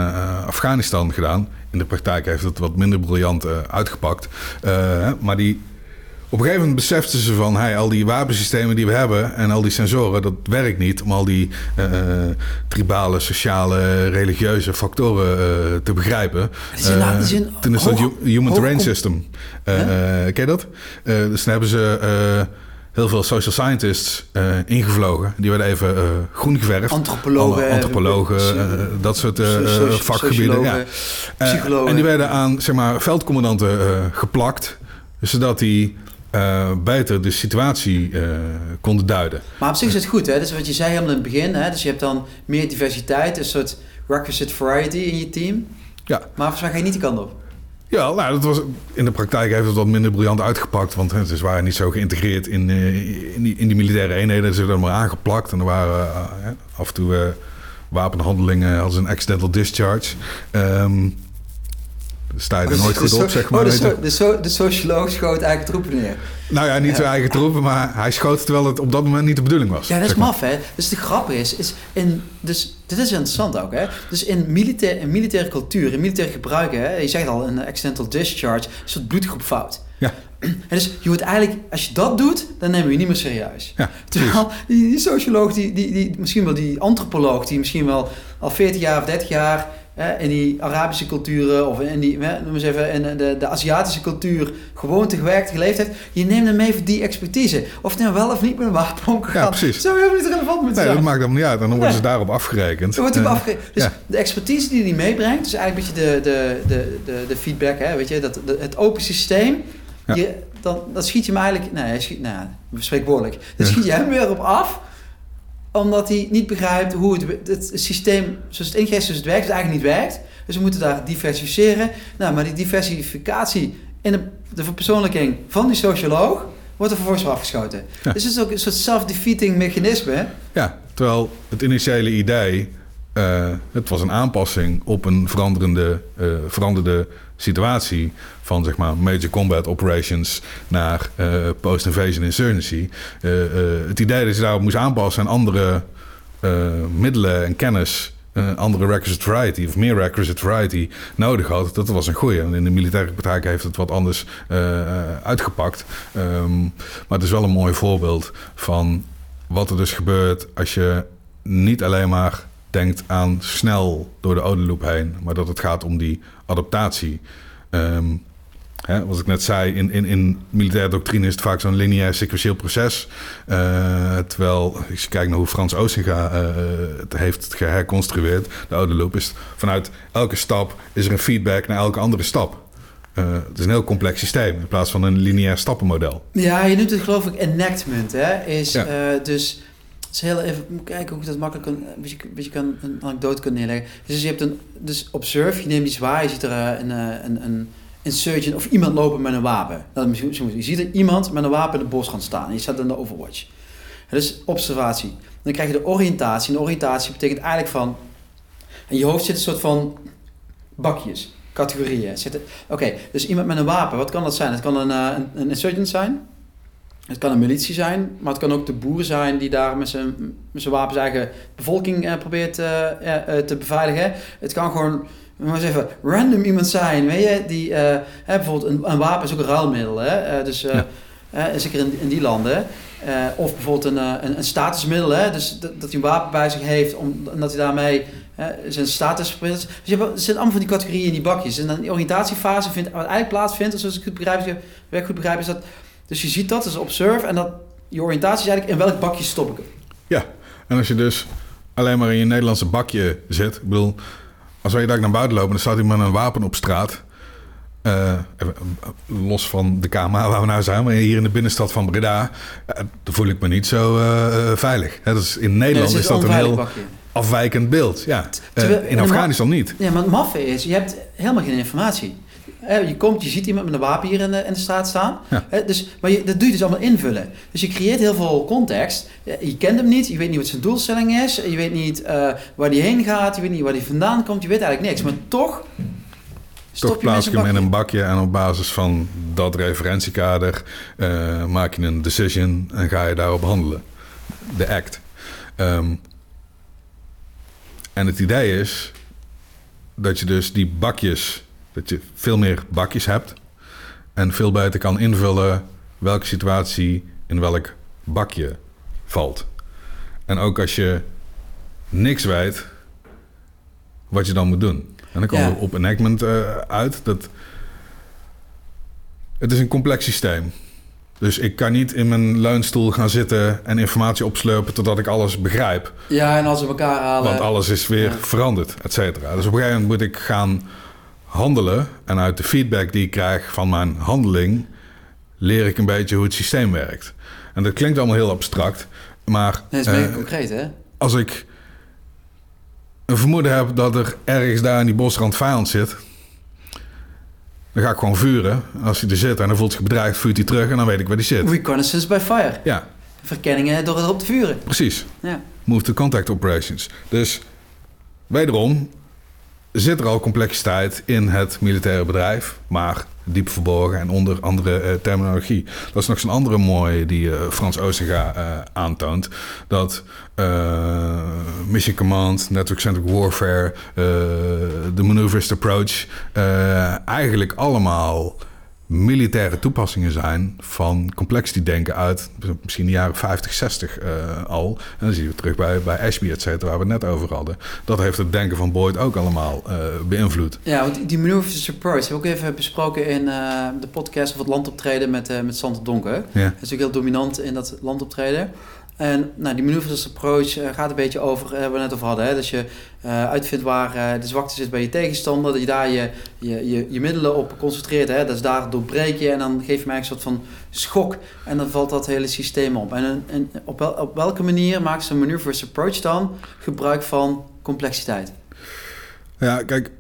Speaker 7: Afghanistan gedaan. In de praktijk heeft het wat minder briljant uitgepakt. Maar die, op een gegeven moment beseften ze van... Hey, al die wapensystemen die we hebben en al die sensoren... dat werkt niet om al die eh, eh, tribale, sociale, religieuze factoren eh, te begrijpen.
Speaker 1: Het is een- het is een
Speaker 7: toen is dat
Speaker 1: hoog-
Speaker 7: Human Terrain System. Ken je dat? Dus dan hebben ze... heel veel social scientists ingevlogen. Die werden even groen geverfd.
Speaker 1: Antropologen,
Speaker 7: Alle antropologen, dat soort
Speaker 1: so- so-
Speaker 7: vakgebieden. Ja. en die werden aan zeg maar, veldcommandanten geplakt. Zodat die eh, beter de situatie eh, konden duiden.
Speaker 1: Maar op zich is het goed, hè? Dus wat je zei helemaal in het begin, hè? Dus je hebt dan meer diversiteit, een soort requisite variety in je team.
Speaker 7: Ja.
Speaker 1: Maar volgens mij ga je niet die kant op.
Speaker 7: Ja, nou, dat was, in de praktijk heeft het wat minder briljant uitgepakt. Want hè, ze waren niet zo geïntegreerd in, eh, in, die, in die militaire eenheden. Ze werden er maar aangeplakt. En er waren af en toe wapenhandelingen als een accidental discharge. Ehm sta je er nooit
Speaker 1: de
Speaker 7: goed op, zeg maar.
Speaker 1: Oh, de,
Speaker 7: je.
Speaker 1: so- de, so- de socioloog schoot eigenlijk troepen neer.
Speaker 7: Nou ja, niet zijn eigen troepen, maar hij schoot terwijl het op dat moment niet de bedoeling was.
Speaker 1: Ja, dat is maf, hè? Dus de grap is, is in, dus, dit is interessant ook, hè? Dus in, militair, in militaire cultuur, in militaire gebruiken, hè? Je zegt al, een accidental discharge, een soort bloedgroepfout.
Speaker 7: Ja.
Speaker 1: En dus je moet eigenlijk, als je dat doet, dan nemen we je niet meer serieus.
Speaker 7: Ja,
Speaker 1: Terwijl die, die socioloog, die, die, die, misschien wel die antropoloog, die misschien wel al 40 jaar of 30 jaar hè, in die Arabische culturen of in die, hè, noem eens even, in de, de Aziatische cultuur gewoon te gewerkt, geleefd heeft, je neemt hem mee voor die expertise. Of het nou wel of niet met een wapen omgegaan.
Speaker 7: Ja, precies.
Speaker 1: Zou helemaal niet relevant moeten
Speaker 7: Nee,
Speaker 1: zijn.
Speaker 7: dat maakt helemaal niet uit. Dan worden ze daarop afgerekend.
Speaker 1: Dan wordt hij
Speaker 7: Eh,
Speaker 1: afge... Dus
Speaker 7: ja.
Speaker 1: de expertise die hij meebrengt, dus eigenlijk een beetje de, de, de, de, de feedback, hè, weet je, dat, de- het open systeem,
Speaker 7: Ja.
Speaker 1: je, dan, dan schiet je hem eigenlijk, nee, hij schiet, nou, spreekwoordelijk, dan schiet je hem weer op af, omdat hij niet begrijpt hoe het, het systeem, zoals het ingericht is, het werkt, dus eigenlijk niet werkt. Dus we moeten daar diversificeren. Nou, maar die diversificatie in de, de verpersoonlijking van die socioloog wordt er vervolgens afgeschoten.
Speaker 7: Ja.
Speaker 1: Dus het is ook een soort self-defeating mechanisme.
Speaker 7: Ja, terwijl het initiële idee, eh, het was een aanpassing op een veranderende, eh, veranderde situatie van zeg maar major combat operations naar eh, post-invasion insurgency. Het idee dat je daarop moest aanpassen en andere middelen en kennis, andere requisite variety of meer requisite variety nodig had, dat was een goeie. En in de militaire praktijk heeft het wat anders uitgepakt. Ehm, maar het is wel een mooi voorbeeld van wat er dus gebeurt als je niet alleen maar denkt aan snel door de oude heen, maar dat het gaat om die adaptatie. Ehm, hè, wat ik net zei, in, in, in militaire doctrine is het vaak zo'n lineair sequentieel proces. Eh, terwijl, als je kijkt naar hoe Frans Oostenga eh, het heeft geherconstrueerd, de oude loop, is vanuit elke stap is er een feedback naar elke andere stap. Eh, het is een heel complex systeem in plaats van een lineair stappenmodel.
Speaker 1: Ja, je noemt het geloof ik enactment, hè? Is
Speaker 7: Ja.
Speaker 1: eh, dus... Het heel even kijken hoe ik dat makkelijk een beetje, een kan, een anekdote kan neerleggen. Dus je hebt een, dus observe, je neemt iets waar, je ziet er eh, een, eh, een, een insurgent of iemand lopen met een wapen. Je ziet er iemand met een wapen in de bos gaan staan en je staat in de overwatch. Is observatie. Dan krijg je de oriëntatie. En de oriëntatie betekent eigenlijk van, in je hoofd zit een soort van bakjes, categorieën. Oké, dus iemand met een wapen, wat kan dat zijn? Het kan een, eh, een, een insurgent zijn. Het kan een militie zijn, maar het kan ook de boer zijn die daar met zijn, met zijn wapens eigen bevolking eh, probeert eh, eh, te beveiligen. Het kan gewoon, maar eens even, random iemand zijn, weet je, die, eh, hè, bijvoorbeeld een, een wapen is ook een ruilmiddel, hè? Dus
Speaker 7: Ja.
Speaker 1: zeker in, in die landen. Of bijvoorbeeld een, een, een statusmiddel, hè? dus dat, dat hij een wapen bij zich heeft, om, omdat hij daarmee zijn status. Dus je hebt, er zitten allemaal van die categorieën in die bakjes. En dan die oriëntatiefase vindt, wat eigenlijk plaatsvindt, zoals ik het begrijp, als ik goed begrijp, is dat dus je ziet dat, dus observe, en dat je oriëntatie is eigenlijk in welk bakje stop ik hem.
Speaker 7: Ja, en als je dus alleen maar in je Nederlandse bakje zit. Ik bedoel, als wij daar naar buiten lopen en er staat iemand met een wapen op straat. eh, eh, los van de KMA waar we nou zijn, maar hier in de binnenstad van Breda, eh, dan voel ik me niet zo veilig. Hè, dat is, in Nederland
Speaker 1: Ja, er
Speaker 7: is dat een heel
Speaker 1: bakje.
Speaker 7: afwijkend beeld. Ja.
Speaker 1: Terwijl-
Speaker 7: in Afghanistan niet.
Speaker 1: Ja, maar het maffe is, je hebt helemaal geen informatie. Je komt, je ziet iemand met een wapen hier in de, in de straat staan.
Speaker 7: Ja.
Speaker 1: Dus, maar je, dat doe je dus allemaal invullen. Dus je creëert heel veel context. Je kent hem niet, je weet niet wat zijn doelstelling is. Je weet niet eh, waar hij heen gaat, je weet niet waar hij vandaan komt. Je weet eigenlijk niks. Maar toch stop
Speaker 7: Toch
Speaker 1: je
Speaker 7: plaats ik hem in een bakje en op basis van dat referentiekader eh, maak je een decision en ga je daarop handelen. De act. Ehm, en het idee is dat je dus die bakjes, dat je veel meer bakjes hebt en veel beter kan invullen welke situatie in welk bakje valt. En ook als je niks weet, wat je dan moet doen. En dan komen
Speaker 1: Ja.
Speaker 7: we op enactment eh, uit. Dat het is een complex systeem. Dus ik kan niet in mijn leunstoel gaan zitten en informatie opslurpen totdat ik alles begrijp.
Speaker 1: Ja, en als we elkaar halen...
Speaker 7: Want alles is weer
Speaker 1: Ja.
Speaker 7: veranderd, et cetera. Dus op een gegeven moment moet ik gaan handelen. En uit de feedback die ik krijg van mijn handeling... leer ik een beetje hoe het systeem werkt. En dat klinkt allemaal heel abstract. Maar
Speaker 1: Nee, dat is
Speaker 7: eh,
Speaker 1: concreet, hè?
Speaker 7: als ik een vermoeden heb dat er ergens daar in die bosrand vijand zit... dan ga ik gewoon vuren. En als hij er zit en dan voelt zich bedreigd, vuurt hij terug... en dan weet ik waar hij zit.
Speaker 1: Reconnaissance by fire.
Speaker 7: Ja,
Speaker 1: Verkenningen door erop te vuren.
Speaker 7: precies.
Speaker 1: Ja.
Speaker 7: Move to contact operations. Dus wederom zit er al complexiteit in het militaire bedrijf, maar diep verborgen en onder andere eh, terminologie. Dat is nog zo'n andere mooie die eh, Frans Oostenga eh, aantoont. Dat Mission Command, Network-Centric Warfare, de Maneuverist Approach... eigenlijk allemaal militaire toepassingen zijn van complexity denken uit misschien de jaren 50, 60 eh, al. En dan zien we terug bij, bij Ashby, et cetera, waar we het net over hadden. Dat heeft het denken van Boyd ook allemaal eh, beïnvloed.
Speaker 1: Ja, want die maneuvers approach hebben we ook even besproken in eh, de podcast of het landoptreden met, met Sander Donker.
Speaker 7: Ja.
Speaker 1: Hij is natuurlijk heel dominant in dat landoptreden. En nou, die maneuvers approach eh, gaat een beetje over, eh, we het net over hadden. Hè? Dat je eh, uitvindt waar de zwakte zit bij je tegenstander. Dat je daar je, je, je, je middelen op concentreert. Hè? Dus daar doorbreek je en dan geef je mij een soort van schok. En dan valt dat hele systeem op. En, en op, wel, op welke manier maakt zo'n maneuvers approach dan gebruik van complexiteit?
Speaker 7: Ja, kijk,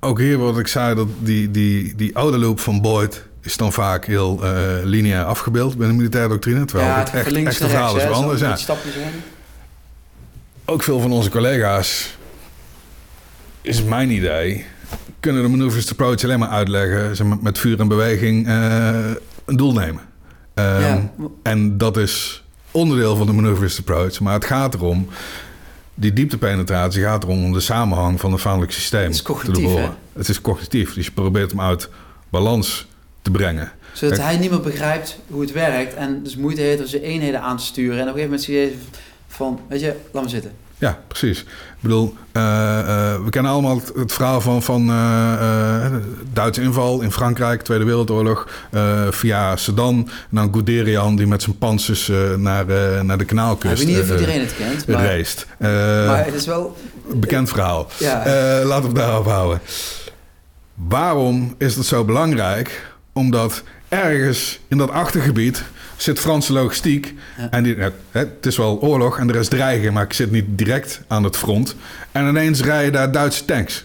Speaker 7: ook hier wat ik zei, dat die, die, die oude loop van Boyd is dan vaak heel eh, lineair afgebeeld bij de militaire doctrine. Terwijl het
Speaker 1: van
Speaker 7: echt, verhaal is wel anders. Ja. Ook veel van onze collega's, is mijn idee, kunnen de maneuvers approach alleen maar uitleggen maar, met vuur en beweging eh, een doel nemen. Ehm,
Speaker 1: Ja.
Speaker 7: En dat is onderdeel van de maneuvers approach. Maar het gaat erom, die dieptepenetratie gaat erom om de samenhang van het vijandelijk systeem
Speaker 1: Het is
Speaker 7: te
Speaker 1: cognitief,
Speaker 7: doorboren.
Speaker 1: hè?
Speaker 7: Het is cognitief, dus je probeert hem uit balans te brengen.
Speaker 1: Zodat hij niet meer begrijpt hoe het werkt en dus moeite heeft om zijn eenheden aan te sturen. En op een gegeven moment zie je van, weet je, laat me zitten.
Speaker 7: Ja, precies. Ik bedoel, eh, eh, we kennen allemaal het, het verhaal van, van eh, Duitse inval in Frankrijk, Tweede Wereldoorlog, via Sedan. En dan Guderian die met zijn panzers naar, naar de
Speaker 1: ik
Speaker 7: kanaalkust
Speaker 1: weet niet of iedereen het kent, maar,
Speaker 7: reist.
Speaker 1: Maar het is wel...
Speaker 7: bekend verhaal.
Speaker 1: Ja.
Speaker 7: Laten we het daarop houden. Waarom is dat zo belangrijk? Omdat ergens in dat achtergebied zit Franse logistiek.
Speaker 1: Ja.
Speaker 7: En die, het, het is wel oorlog en er is dreigen, maar ik zit niet direct aan het front. En ineens rijden daar Duitse tanks.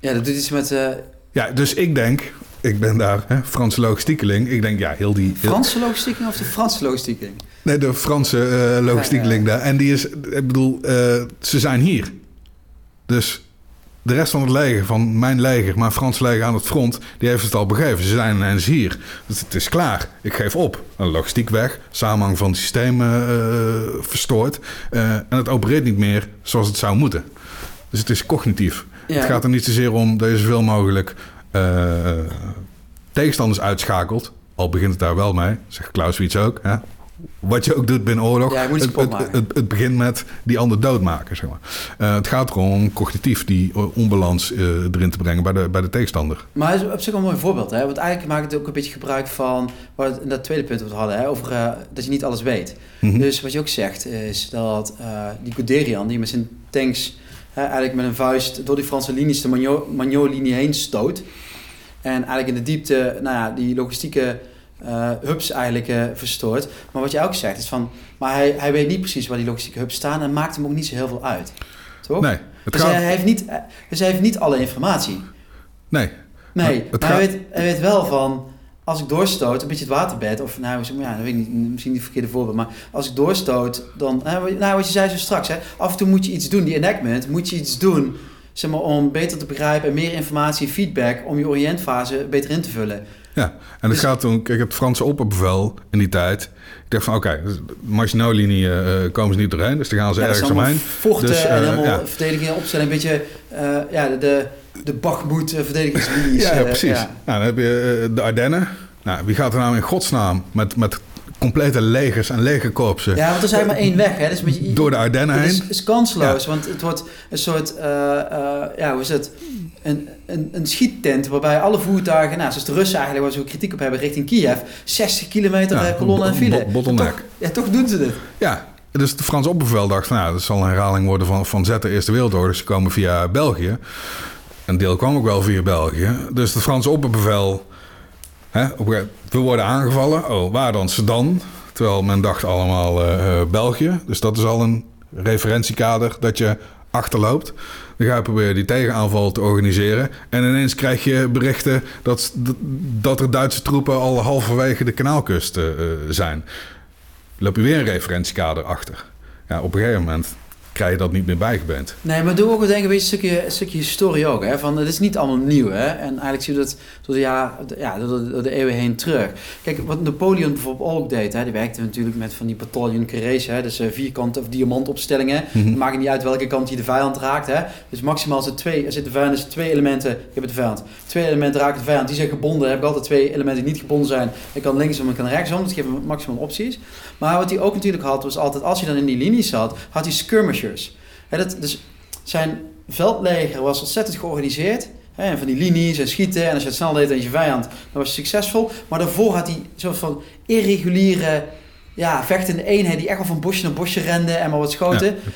Speaker 1: Ja, dat doet iets met eh
Speaker 7: Ja, dus ik denk, ik ben daar hè, Franse logistiekeling. Ik denk, ja, heel die... heel-
Speaker 1: Franse logistieking of de Franse logistieking?
Speaker 7: Nee, de Franse eh logistiekeling daar. En die is, ik bedoel, eh, ze zijn hier. Dus de rest van het leger, van mijn leger, mijn Frans leger aan het front, die heeft het al begeven. Ze zijn ineens hier. Dus het is klaar. Ik geef op. Een logistiek weg, samenhang van het systeem eh, verstoord. Eh, en het opereert niet meer zoals het zou moeten. Dus het is cognitief.
Speaker 1: Ja.
Speaker 7: Het gaat er niet zozeer om dat je zoveel mogelijk tegenstanders uitschakelt. Al begint het daar wel mee, zegt Clausewitz ook. Hè? Wat je ook doet binnen oorlog.
Speaker 1: Ja,
Speaker 7: het, het, het, het begint met die ander doodmaken. Zeg maar. Eh, het gaat erom om cognitief die onbalans eh, erin te brengen bij de, bij de tegenstander.
Speaker 1: Maar het is op zich wel een mooi voorbeeld, hè? Want eigenlijk maakt het ook een beetje gebruik van... Wat, in dat tweede punt wat we hadden, hè? Over eh, dat je niet alles weet.
Speaker 7: Mhm.
Speaker 1: Dus wat je ook zegt is dat die Guderian, die met zijn tanks eigenlijk met een vuist door die Franse linies de Magnot-linie heen stoot. En eigenlijk in de diepte, nou ja, die logistieke eh, hubs eigenlijk eh, verstoort. Maar wat je ook zegt is van, maar hij, hij weet niet precies waar die logistieke hubs staan en maakt hem ook niet zo heel veel uit. Toch?
Speaker 7: Nee, het
Speaker 1: Dus,
Speaker 7: gaat,
Speaker 1: hij heeft niet, dus hij heeft niet alle informatie.
Speaker 7: nee,
Speaker 1: Nee,
Speaker 7: Maar
Speaker 1: hij, weet, hij weet wel van... Als ik doorstoot, een beetje het waterbed... Of nou, ja, dat weet ik niet, misschien niet het verkeerde voorbeeld... Maar als ik doorstoot, dan... Nou, nou, wat je zei zo straks, hè. Af en toe moet je iets doen. Die enactment, moet je iets doen... Zeg maar, om beter te begrijpen en meer informatie, feedback... om je oriëntfase beter in te vullen.
Speaker 7: ja. En het
Speaker 1: Dus-
Speaker 7: gaat om, kijk, het Franse opperbevel in die tijd. Ik dacht van, oké, dus de Maginot-linie eh, komen ze niet doorheen, dus dan gaan ze
Speaker 1: Ja,
Speaker 7: ergens omheen.
Speaker 1: vochten
Speaker 7: Dus,
Speaker 1: en
Speaker 7: eh,
Speaker 1: helemaal
Speaker 7: ja.
Speaker 1: verdedigingen opstellen. Een beetje, eh, ja, de, de eh, verdedigingslinies.
Speaker 7: Ja, ja,
Speaker 1: eh,
Speaker 7: precies. Nou, dan heb je eh, de Ardennen. Nou, wie gaat er nou in godsnaam met, met complete legers en legerkorpsen
Speaker 1: Ja, want er is eigenlijk maar één weg. Hè? Dus met
Speaker 7: door de Ardennen
Speaker 1: Het
Speaker 7: heen.
Speaker 1: is, is kansloos, want het wordt een soort, eh, eh, ja, hoe is het? Een, een, een schiettent waarbij alle voertuigen, nou, zoals de Russen eigenlijk, waar ze ook kritiek op hebben, richting Kiev, 60 kilometer
Speaker 7: Ja,
Speaker 1: kolonne en file.
Speaker 7: bo- bottleneck.
Speaker 1: Ja, toch doen ze dit.
Speaker 7: Ja, dus de Frans opperbevel dacht. Nou, dat zal een herhaling worden van, van Z de Eerste Wereldoorlog. Dus ze komen via België. Een deel kwam ook wel via België. Dus de Franse opperbevel... Hè, we worden aangevallen. Oh, waar dan? Sedan. Terwijl men dacht allemaal eh, eh, België. Dus dat is al een referentiekader dat je achterloopt. Dan ga je proberen die tegenaanval te organiseren. En ineens krijg je berichten dat, dat er Duitse troepen al halverwege de kanaalkust eh, zijn loop je weer een referentiekader achter. Ja, op een gegeven moment krijg je dat niet meer bijgebeend.
Speaker 1: Nee, maar doe ook denk ik een beetje een stukje, een stukje historie ook. Hè? Van, het is niet allemaal nieuw. Hè? En eigenlijk zie je dat door de, ja, ja, door de, door de eeuwen heen terug. Kijk, wat Napoleon bijvoorbeeld ook deed. Hè? Die werkte natuurlijk met van die battalion carrés. Hè? Dus eh, vierkante of diamantopstellingen.
Speaker 7: Mhm.
Speaker 1: Het maakt niet uit welke kant je de vijand raakt. Hè? Dus maximaal twee, er zitten de vijand, dus twee elementen. Ik heb het vijand. Twee elementen raken de vijand. Die zijn gebonden. Heb ik altijd twee elementen die niet gebonden zijn. Ik kan linksom en kan rechtsom. Dat geeft maximaal opties. Maar wat hij ook natuurlijk had, was altijd als hij dan in die linie zat, had hij skirmishers. Dat, dus zijn veldleger was ontzettend georganiseerd. En van die linies en schieten. En als je het snel deed aan je vijand, dan was je succesvol. Maar daarvoor had hij een soort van irreguliere, ja, vechtende eenheid die echt wel van bosje naar bosje renden en maar wat schoten.
Speaker 7: Ja.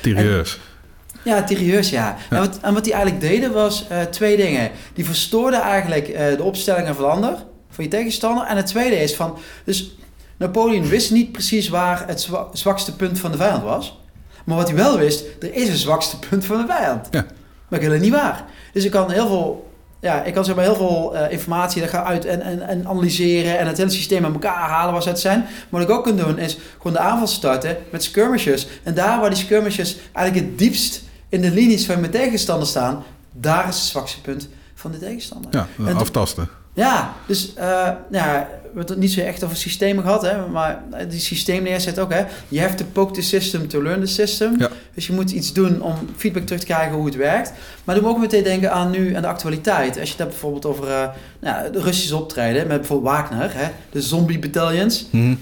Speaker 1: Ja, tirailleurs, ja.
Speaker 7: Ja.
Speaker 1: En, wat, en wat die eigenlijk deden was eh, twee dingen. Die verstoorden eigenlijk eh, de opstellingen van de ander, van je tegenstander. En het tweede is van, dus Napoleon wist niet precies waar het zwa- zwakste punt van de vijand was. Maar wat hij wel wist, er is een zwakste punt van de vijand.
Speaker 7: Ja.
Speaker 1: Maar ik wil het niet waar. Dus ik kan heel veel, ja, ik kan zeg maar heel veel eh, informatie daar gaan uit en, en, en analyseren en het hele systeem aan elkaar halen waar ze het zijn. Maar wat ik ook kan doen is gewoon de aanval starten met skirmishes. En daar waar die skirmishes eigenlijk het diepst in de linies van mijn tegenstander staan, daar is het zwakste punt van de tegenstander.
Speaker 7: Ja,
Speaker 1: En
Speaker 7: aftasten.
Speaker 1: ja, dus eh, ja, we hebben het niet zo echt over systemen gehad, hè, maar die systeem neerzet ook. Hè. You have to poke the system to learn the system.
Speaker 7: Ja.
Speaker 1: Dus je moet iets doen om feedback terug te krijgen hoe het werkt. Maar dan mogen we meteen denken aan nu en de actualiteit. Als je het hebt bijvoorbeeld over eh, nou, de Russische optreden met bijvoorbeeld Wagner, hè, de zombie battalions.
Speaker 7: Mhm.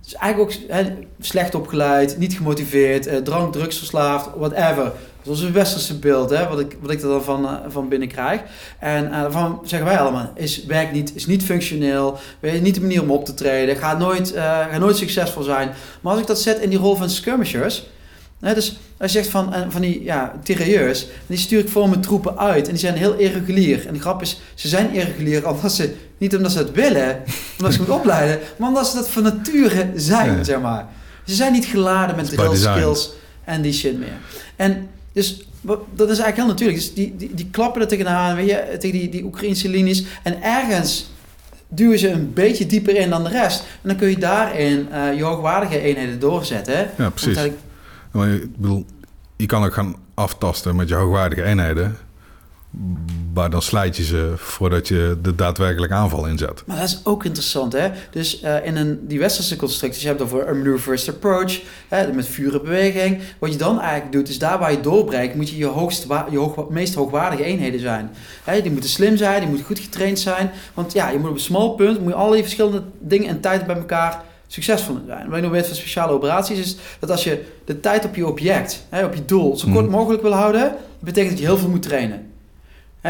Speaker 1: Dus eigenlijk ook hè, slecht opgeleid, niet gemotiveerd, eh, drank, drugsverslaafd, whatever. Dat is een westerse beeld, hè, wat, ik, wat ik er dan van, eh, van binnen krijg. En eh, daarvan zeggen wij allemaal, is, werkt niet, is niet functioneel, weet je, niet de manier om op te treden, gaat nooit, eh, gaat nooit succesvol zijn. Maar als ik dat zet in die rol van skirmishers, hè, dus als je zegt van, van die ja, tirailleurs, die stuur ik voor mijn troepen uit en die zijn heel irregulier. En de grap is, ze zijn irregulier omdat ze, niet omdat ze het willen, omdat ze moeten opleiden, maar omdat ze dat van nature zijn,
Speaker 7: Ja.
Speaker 1: zeg maar. Ze zijn niet geladen met
Speaker 7: design.
Speaker 1: skills en die shit meer. En dus dat is eigenlijk heel natuurlijk. Dus die, die, die klappen er tegenaan, weet je, tegen die, die Oekraïnse linies. En ergens duwen ze een beetje dieper in dan de rest. En dan kun je daarin eh, je hoogwaardige eenheden doorzetten.
Speaker 7: Ja, precies. Maar je, ik bedoel, je kan ook gaan aftasten met je hoogwaardige eenheden. Maar dan slijt je ze voordat je de daadwerkelijke aanval inzet.
Speaker 1: Maar dat is ook interessant, hè? Dus eh, in een, die westerse constructies, je hebt het over een maneuver approach, hè, met vuur en beweging. Wat je dan eigenlijk doet, is daar waar je doorbreekt, moet je je, hoogst je hoog, meest hoogwaardige eenheden zijn. Hè, die moeten slim zijn, die moeten goed getraind zijn. Want ja, je moet op een smal punt, moet je al die verschillende dingen en tijden bij elkaar succesvol in zijn. Wat ik nog weet van speciale operaties is dat als je de tijd op je object, hè, op je doel, zo kort
Speaker 7: Mhm.
Speaker 1: mogelijk wil houden, dat betekent dat je heel veel moet trainen.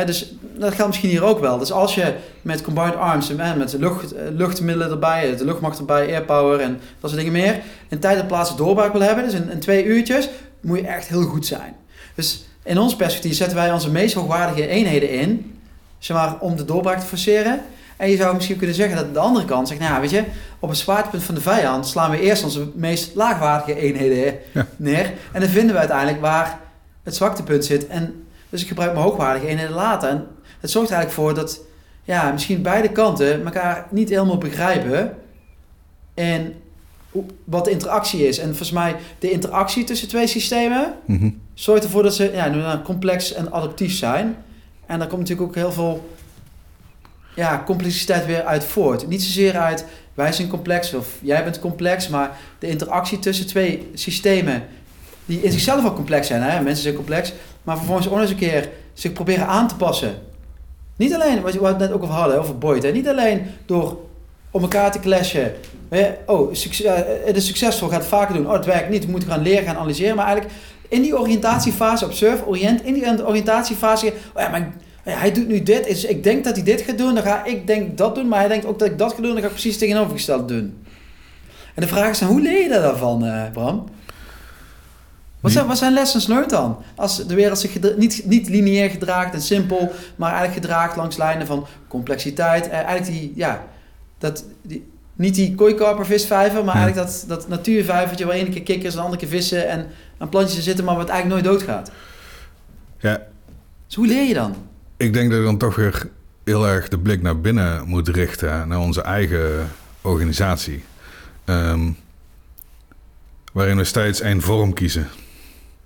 Speaker 1: Dus dat geldt misschien hier ook wel. Dus als je met combined arms en met lucht, eh, luchtmiddelen erbij, de luchtmacht erbij, airpower en dat soort dingen meer, in tijd en plaats doorbraak wil hebben, dus in, in twee uurtjes, moet je echt heel goed zijn. Dus in ons perspectief zetten wij onze meest hoogwaardige eenheden in, zeg maar, om de doorbraak te forceren. En je zou misschien kunnen zeggen dat de andere kant zegt, nou weet je, op een zwaartepunt van de vijand slaan we eerst onze meest laagwaardige eenheden
Speaker 7: Ja.
Speaker 1: neer. En dan vinden we uiteindelijk waar het zwaktepunt zit. En dus ik gebruik mijn hoogwaardige eenheden later. En het zorgt er eigenlijk voor dat ja, misschien beide kanten elkaar niet helemaal begrijpen. En wat de interactie is. En volgens mij de interactie tussen twee systemen
Speaker 7: Mhm.
Speaker 1: zorgt ervoor dat ze ja, complex en adaptief zijn. En daar komt natuurlijk ook heel veel ja, complexiteit weer uit voort. Niet zozeer uit wij zijn complex of jij bent complex, maar de interactie tussen twee systemen die in zichzelf al complex zijn. Hè? Mensen zijn complex, maar vervolgens ook eens een keer zich proberen aan te passen. Niet alleen, wat we net ook over hadden, over Boyd. Hè? Niet alleen door om elkaar te clashen. Hè, Oh, eh, het is succesvol, gaat het vaker doen. Oh, het werkt niet, we moeten gaan leren, gaan analyseren. Maar eigenlijk in die oriëntatiefase, observe, orient, in die oriëntatiefase, oh ja, maar oh hij doet nu dit, dus ik denk dat hij dit gaat doen, dan ga ik denk dat doen, maar hij denkt ook dat ik dat ga doen, dan ga ik precies tegenovergesteld doen. En de vraag is dan, hoe leer je daarvan, eh, Bram? Wat zijn, wat zijn lessons learned dan? Als de wereld zich niet, niet lineair gedraagt en simpel, maar eigenlijk gedraagt langs lijnen van complexiteit. Eh, eigenlijk die, ja, dat, die, niet die kooikarper visvijver, maar
Speaker 7: Ja.
Speaker 1: eigenlijk dat, dat natuurvijvertje waar ene keer kikkers en de andere keer vissen en aan plantjes zitten, maar wat eigenlijk nooit doodgaat.
Speaker 7: Ja,
Speaker 1: Dus hoe leer je dan?
Speaker 7: ik denk dat je dan toch weer heel erg de blik naar binnen moet richten, naar onze eigen organisatie. Ehm, waarin we steeds één vorm kiezen.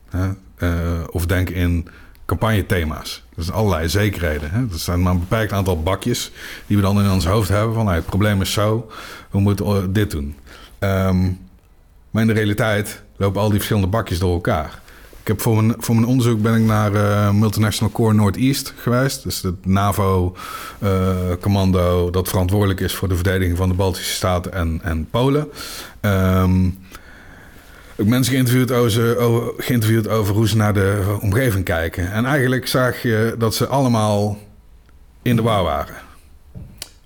Speaker 7: Hè? Eh, of denk in campagnethema's. Dat zijn allerlei zekerheden. Hè? Dat zijn maar een beperkt aantal bakjes die we dan in ons hoofd hebben. Van nou, het probleem is zo, we moeten eh, dit doen. Ehm, maar in de realiteit lopen al die verschillende bakjes door elkaar. Ik heb voor mijn, voor mijn onderzoek ben ik naar eh, Multinational Core Northeast geweest. Dus het NAVO-commando dat verantwoordelijk is voor de verdediging van de Baltische Staten en, en Polen. Ehm, heb mensen geïnterviewd over, geïnterviewd over hoe ze naar de omgeving kijken. En eigenlijk zag je dat ze allemaal in de war waren.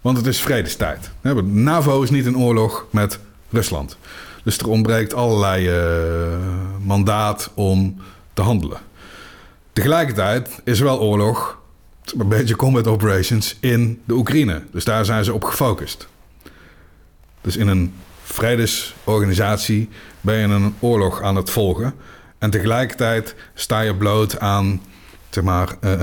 Speaker 7: Want het is vredestijd. NAVO is niet in oorlog met Rusland. Dus er ontbreekt allerlei eh, mandaat om te handelen. Tegelijkertijd is er wel oorlog, een beetje combat operations in de Oekraïne. Dus daar zijn ze op gefocust. Dus in een vredesorganisatie ben je een oorlog aan het volgen. En tegelijkertijd sta je bloot aan, zeg maar, eh,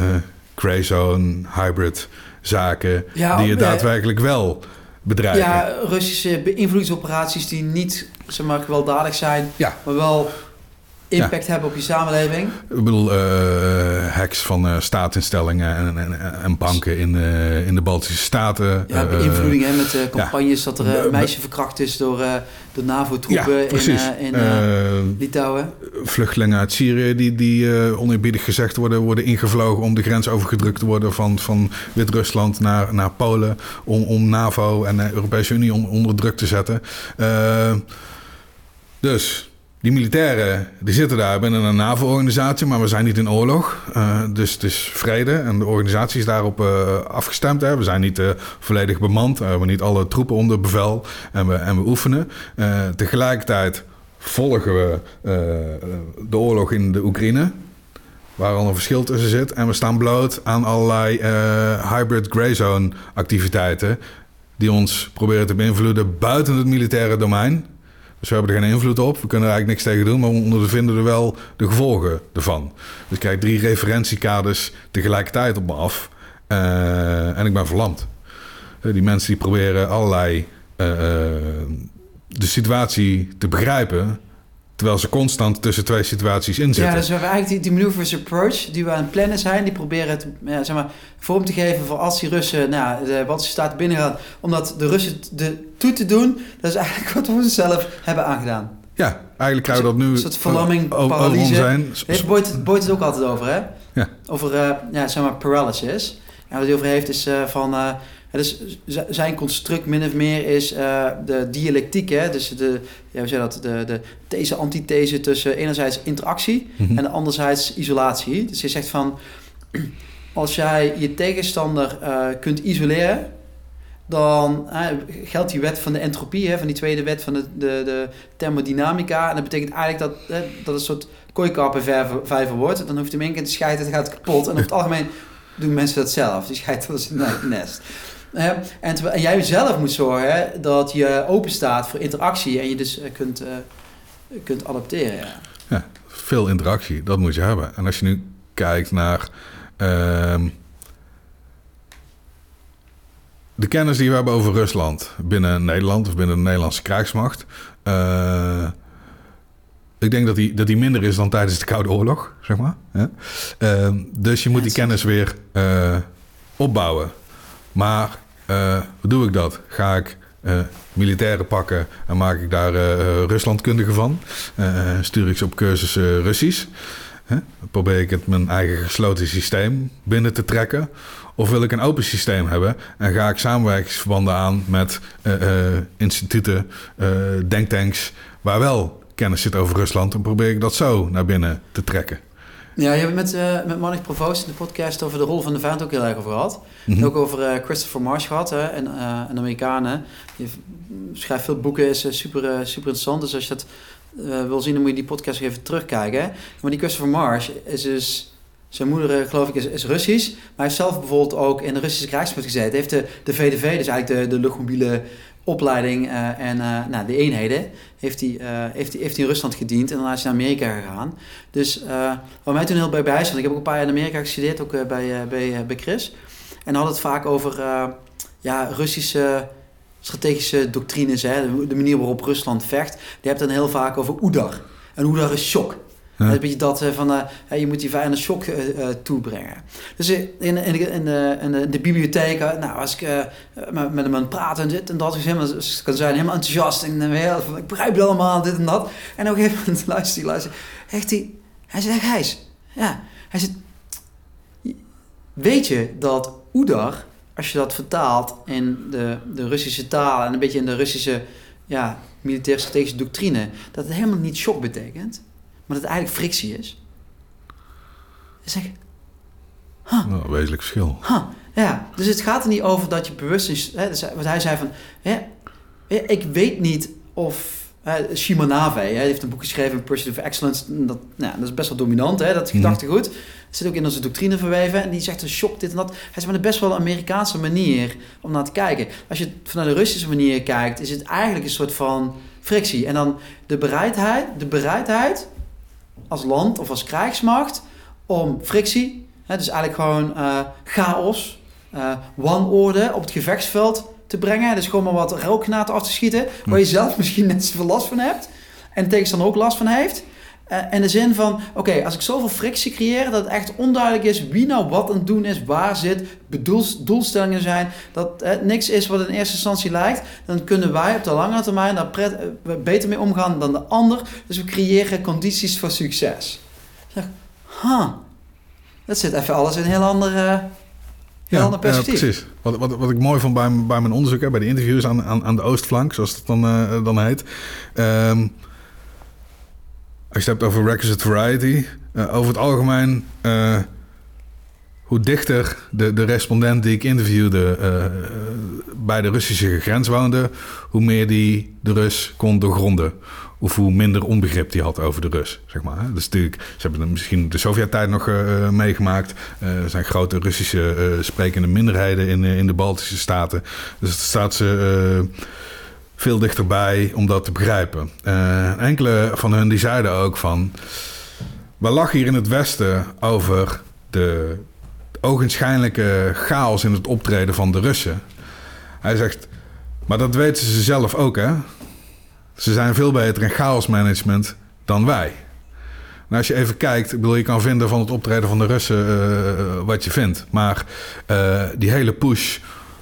Speaker 7: grey zone, hybrid zaken...
Speaker 1: Ja,
Speaker 7: die je daadwerkelijk wel bedrijven.
Speaker 1: Ja, Russische beïnvloedingsoperaties die niet zeg maar, gewelddadig zijn,
Speaker 7: Ja.
Speaker 1: maar wel impact hebben op je samenleving.
Speaker 7: Ik bedoel, eh, hacks van eh, staatsinstellingen en, en, en banken in, in de Baltische Staten.
Speaker 1: Ja,
Speaker 7: Eh,
Speaker 1: beïnvloeding hè, met campagnes dat er een meisje verkracht is door
Speaker 7: Ja,
Speaker 1: NAVO-troepen in, in Litouwen.
Speaker 7: vluchtelingen uit Syrië die, die oneerbiedig gezegd worden, worden ingevlogen om de grens overgedrukt te worden van, van Wit-Rusland naar, naar Polen. Om, om NAVO en de Europese Unie on- onder druk te zetten. Dus die militairen die zitten daar binnen een NAVO-organisatie, maar we zijn niet in oorlog. Eh, dus het is vrede en de organisatie is daarop eh, afgestemd. Hè. We zijn niet eh, volledig bemand, we hebben niet alle troepen onder bevel en we, en we oefenen. Tegelijkertijd volgen we de oorlog in de Oekraïne. Waar al een verschil tussen zit. En we staan bloot aan allerlei hybrid grey zone activiteiten. Die ons proberen te beïnvloeden buiten het militaire domein. Dus we hebben er geen invloed op. We kunnen er eigenlijk niks tegen doen. Maar we ondervinden er wel de gevolgen ervan. Dus ik krijg drie referentiekaders tegelijkertijd op me af. Eh, en ik ben verlamd. Eh, die mensen die proberen allerlei eh, de situatie te begrijpen. Terwijl ze constant tussen twee situaties in
Speaker 1: Ja, dus we hebben eigenlijk die, die maneuvers approach die we aan het plannen zijn, die proberen het ja, zeg maar, vorm te geven voor als die Russen nou, de Baltische Staten binnengaan, omdat de Russen de, toe te doen, dat is eigenlijk wat we onszelf hebben aangedaan.
Speaker 7: Ja, eigenlijk we dat nu
Speaker 1: Een soort verlamming, paralyse. Daar heeft Boyd, het- Boyd het ook altijd over, hè?
Speaker 7: Ja.
Speaker 1: Over, eh, ja, zeg maar, paralysis. En wat hij over heeft is eh, van... eh, dus zijn construct min of meer is eh, de dialectiek, hè? Dus de, ja, hoe dat? De, de these, antithese tussen enerzijds interactie
Speaker 7: Mhm.
Speaker 1: en anderzijds isolatie. Dus je zegt van... Als jij je tegenstander eh, kunt isoleren... Dan geldt die wet van de entropie, hè, van die tweede wet van de, de, de thermodynamica. En dat betekent eigenlijk dat, hè, dat een soort kooikarpenvijver wordt. Dan hoeft hij hem één keer te scheiden, dan gaat het kapot. En over het algemeen doen mensen dat zelf. Die scheiden als een nest. En, terwijl- en jij zelf moet zorgen dat je open staat voor interactie en je dus eh, kunt, eh, kunt adapteren. Ja.
Speaker 7: Ja, veel interactie, dat moet je hebben. En als je nu kijkt naar ehm, de kennis die we hebben over Rusland binnen Nederland of binnen de Nederlandse krijgsmacht. eh, ik denk dat die, dat die minder is dan tijdens de Koude Oorlog, zeg maar. hè. Ehm, dus je moet die kennis weer opbouwen. Maar eh, hoe doe ik dat? Ga ik eh, militairen pakken en maak ik daar eh, Ruslandkundigen van? Stuur ik ze op cursus eh, Russisch? Probeer ik het mijn eigen gesloten systeem binnen te trekken? Of wil ik een open systeem hebben en ga ik samenwerkingsverbanden aan met instituten, denktanks, waar wel kennis zit over Rusland en probeer ik dat zo naar binnen te trekken?
Speaker 1: Ja, je hebt met, eh met Manik Provoost in de podcast over de rol van de vijand ook heel erg over gehad.
Speaker 7: Mhm.
Speaker 1: En ook over eh, Christopher Marsh gehad, hè, en, eh, een Amerikanen. Die v- schrijft veel boeken, is eh, super, eh, super interessant. Dus als je dat eh, wil zien, dan moet je die podcast even terugkijken. Maar die Christopher Marsh is dus... Zijn moeder, eh, geloof ik, is, is Russisch. Maar hij heeft zelf bijvoorbeeld ook in de Russische krijgsmacht gezeten. Hij heeft de, de VDV, dus eigenlijk de, de luchtmobiele opleiding eh, en eh, nou, de eenheden, heeft hij, eh, heeft, hij, heeft hij in Rusland gediend. En daarna is hij naar Amerika gegaan. Dus wat mij toen heel bij bij stond, ik heb ook een paar jaar in Amerika gestudeerd, ook bij, bij, bij Chris. En had het vaak over ja, Russische strategische doctrines, hè, de, de manier waarop Rusland vecht. Die hebt dan heel vaak over Oedar. En Oedar is shock.
Speaker 7: Ja.
Speaker 1: Een beetje dat eh, van, eh, je moet die vijand een shock eh, toebrengen. Dus in, in, de, in, de, bibliotheek, nou, als ik met, hem aan het praten en dit en dat, is helemaal, kan zijn helemaal enthousiast en heel, van, ik begrijp het allemaal, dit en dat. En op een gegeven moment luistert hij, luistert zegt hij, hij zegt, ja, hij zegt, weet je dat Oedar, als je dat vertaalt in de, de Russische taal en een beetje in de Russische ja, militair strategische doctrine, dat het helemaal niet shock betekent, maar dat het eigenlijk frictie is. Dan zeg ik,
Speaker 7: Nou, wezenlijk verschil.
Speaker 1: Huh, ja, dus het gaat er niet over dat je bewust is. Hè, dus wat hij zei van, hè, ik weet niet of hè, Shimanave, heeft een boek geschreven, Pursuit of Excellence. en Dat, nou, dat is best wel dominant, hè, dat
Speaker 7: Mhm.
Speaker 1: gedachtegoed. Zit ook in onze doctrine verweven. En die zegt een shock, dit en dat. Hij zegt, maar is best wel een Amerikaanse manier om naar te kijken. Als je het vanuit de Russische manier kijkt, is het eigenlijk een soort van frictie. En dan de bereidheid, de bereidheid als land of als krijgsmacht om frictie, hè, dus eigenlijk gewoon eh, chaos, eh wanorde op het gevechtsveld te brengen. Dus gewoon maar wat rooknaten af te schieten, waar je zelf misschien net zoveel last van hebt en de tegenstander ook last van heeft. Eh, in de zin van, oké, als ik zoveel frictie creëer dat het echt onduidelijk is wie nou wat aan het doen is, waar zit, bedoels, doelstellingen zijn, dat het niks is wat in eerste instantie lijkt, dan kunnen wij op de lange termijn daar pret, eh, beter mee omgaan dan de ander. Dus we creëren condities voor succes. Zeg, huh, dat zit even alles in een heel ander, eh, heel ander perspectief.
Speaker 7: precies. Wat, wat, wat ik mooi vond bij, bij mijn onderzoek, hè, bij de interviews aan, aan, aan de Oostflank, zoals het dan, eh, dan heet. Ehm, als je het hebt over requisite variety, eh, over het algemeen, eh, hoe dichter de, de respondent die ik interviewde eh, bij de Russische grens woonde, hoe meer die de Rus kon doorgronden. Of hoe minder onbegrip die had over de Rus, zeg maar. Dus natuurlijk, ze hebben misschien de Sovjet-tijd nog meegemaakt. Er zijn grote Russische sprekende minderheden in, in de Baltische staten. Dus het staat ze veel dichterbij om dat te begrijpen. Eh, enkele van hun die zeiden ook van... We lachen hier in het Westen over de ogenschijnlijke chaos in het optreden van de Russen. Hij zegt, maar dat weten ze zelf ook, hè? Ze zijn veel beter in chaosmanagement dan wij. En als je even kijkt, ik bedoel, je kan vinden van het optreden van de Russen eh, wat je vindt. Maar eh, die hele push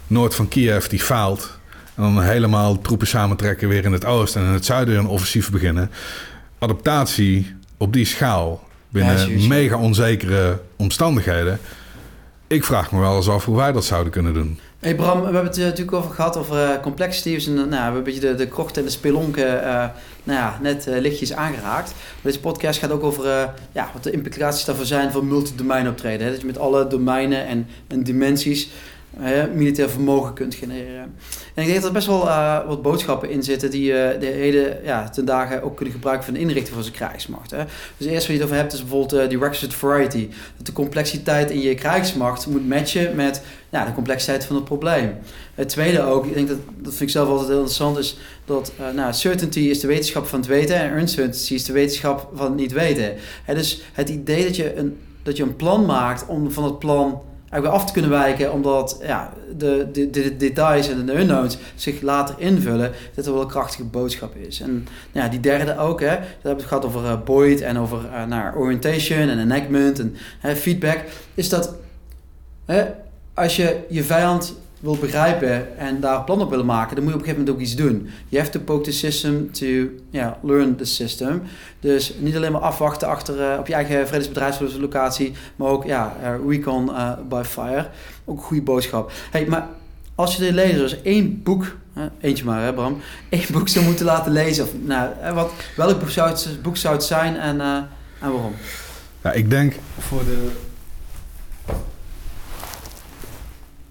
Speaker 7: noord van Kiev, die faalt. En dan helemaal troepen samentrekken weer in het oosten en in het zuiden een offensief beginnen. Adaptatie op die schaal binnen
Speaker 1: Ja,
Speaker 7: mega onzekere omstandigheden. Ik vraag me wel eens af hoe wij dat zouden kunnen doen.
Speaker 1: Hey Bram, we hebben het er natuurlijk over gehad over eh complexities. En eh, nou, we hebben een beetje de, de krocht en de spelonken eh, nou ja, net eh, lichtjes aangeraakt. Maar deze podcast gaat ook over eh, ja, wat de implicaties daarvoor zijn voor multidomein optreden. Hè? Dat je met alle domeinen en, en dimensies eh, militair vermogen kunt genereren. En ik denk dat er best wel eh, wat boodschappen in zitten die je de hele ja, ten dagen ook kunnen gebruiken voor de inrichting van zijn krijgsmacht. Hè? Dus eerst wat je het over hebt is bijvoorbeeld eh, die requisite variety. Dat de complexiteit in je krijgsmacht moet matchen met ja, de complexiteit van het probleem. Het tweede ook, ik denk dat, dat vind ik zelf altijd heel interessant, is dat uh, nou, certainty is de wetenschap van het weten en uncertainty is de wetenschap van het niet weten. Hè, dus het idee dat je, een, dat je een plan maakt om van het plan eigenlijk af te kunnen wijken, omdat ja, de, de, de details en de unknowns zich later invullen, dat er wel een krachtige boodschap is. En nou ja, die derde ook, hè, dat hebben het gehad over uh, en over uh, nou, orientation en enactment en hè, feedback, is dat hè, als je je vijand wil begrijpen en daar plannen op willen maken, dan moet je op een gegeven moment ook iets doen. You have to poke the system to yeah, learn the system. Dus niet alleen maar afwachten achter uh, op je eigen vredesbedrijfslocatie, maar ook ja, uh, recon uh, by fire. Ook een goede boodschap. Hey, maar als je de lezers één boek, eentje maar hè Bram, één boek zou moeten laten lezen, of, nou, wat, welk boek zou het, boek zou het zijn en, en waarom?
Speaker 7: Ja, ik denk voor de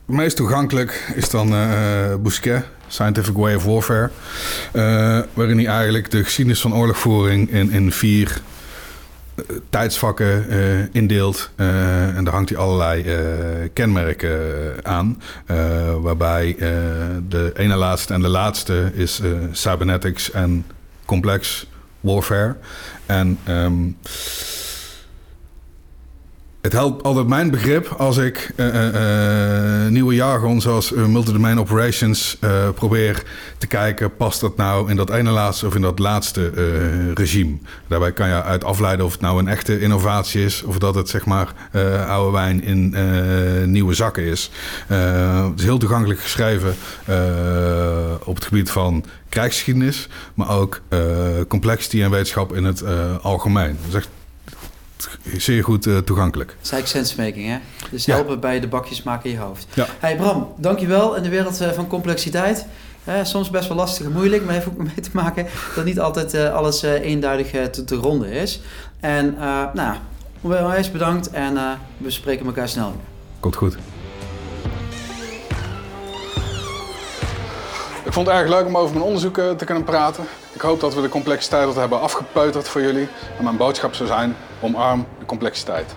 Speaker 7: meest toegankelijk is dan uh, Bousquet, Scientific Way of Warfare. Uh, waarin hij eigenlijk de geschiedenis van oorlogvoering in, in vier tijdsvakken indeelt. en daar hangt hij allerlei kenmerken aan. waarbij de ene laatste en de laatste is cybernetics en complex warfare. En... Um, het helpt altijd mijn begrip als ik uh, uh, nieuwe jargon zoals multidomain operations probeer te kijken. Past dat nou in dat ene laatste of in dat laatste regime? Daarbij kan je uit afleiden of het nou een echte innovatie is of dat het zeg maar oude wijn in nieuwe zakken is. het is heel toegankelijk geschreven op het gebied van krijgsgeschiedenis, maar ook complexity en wetenschap in het algemeen. Dat echt zeer goed uh, toegankelijk.
Speaker 1: Dat is eigenlijk sensemaking, hè? Dus helpen ja. bij de bakjes maken in je hoofd. Ja. Hey Bram, dankjewel. In de wereld uh, van complexiteit. Soms best wel lastig en moeilijk, maar heeft ook mee te maken dat niet altijd alles eenduidig te, te, ronden is. En nou, onwijs bedankt en we spreken elkaar snel weer.
Speaker 7: Komt goed. Ik vond het erg leuk om over mijn onderzoek te kunnen praten. Ik hoop dat we de complexiteit wat hebben afgepeuterd voor jullie. En mijn boodschap zou zijn, omarm de complexiteit.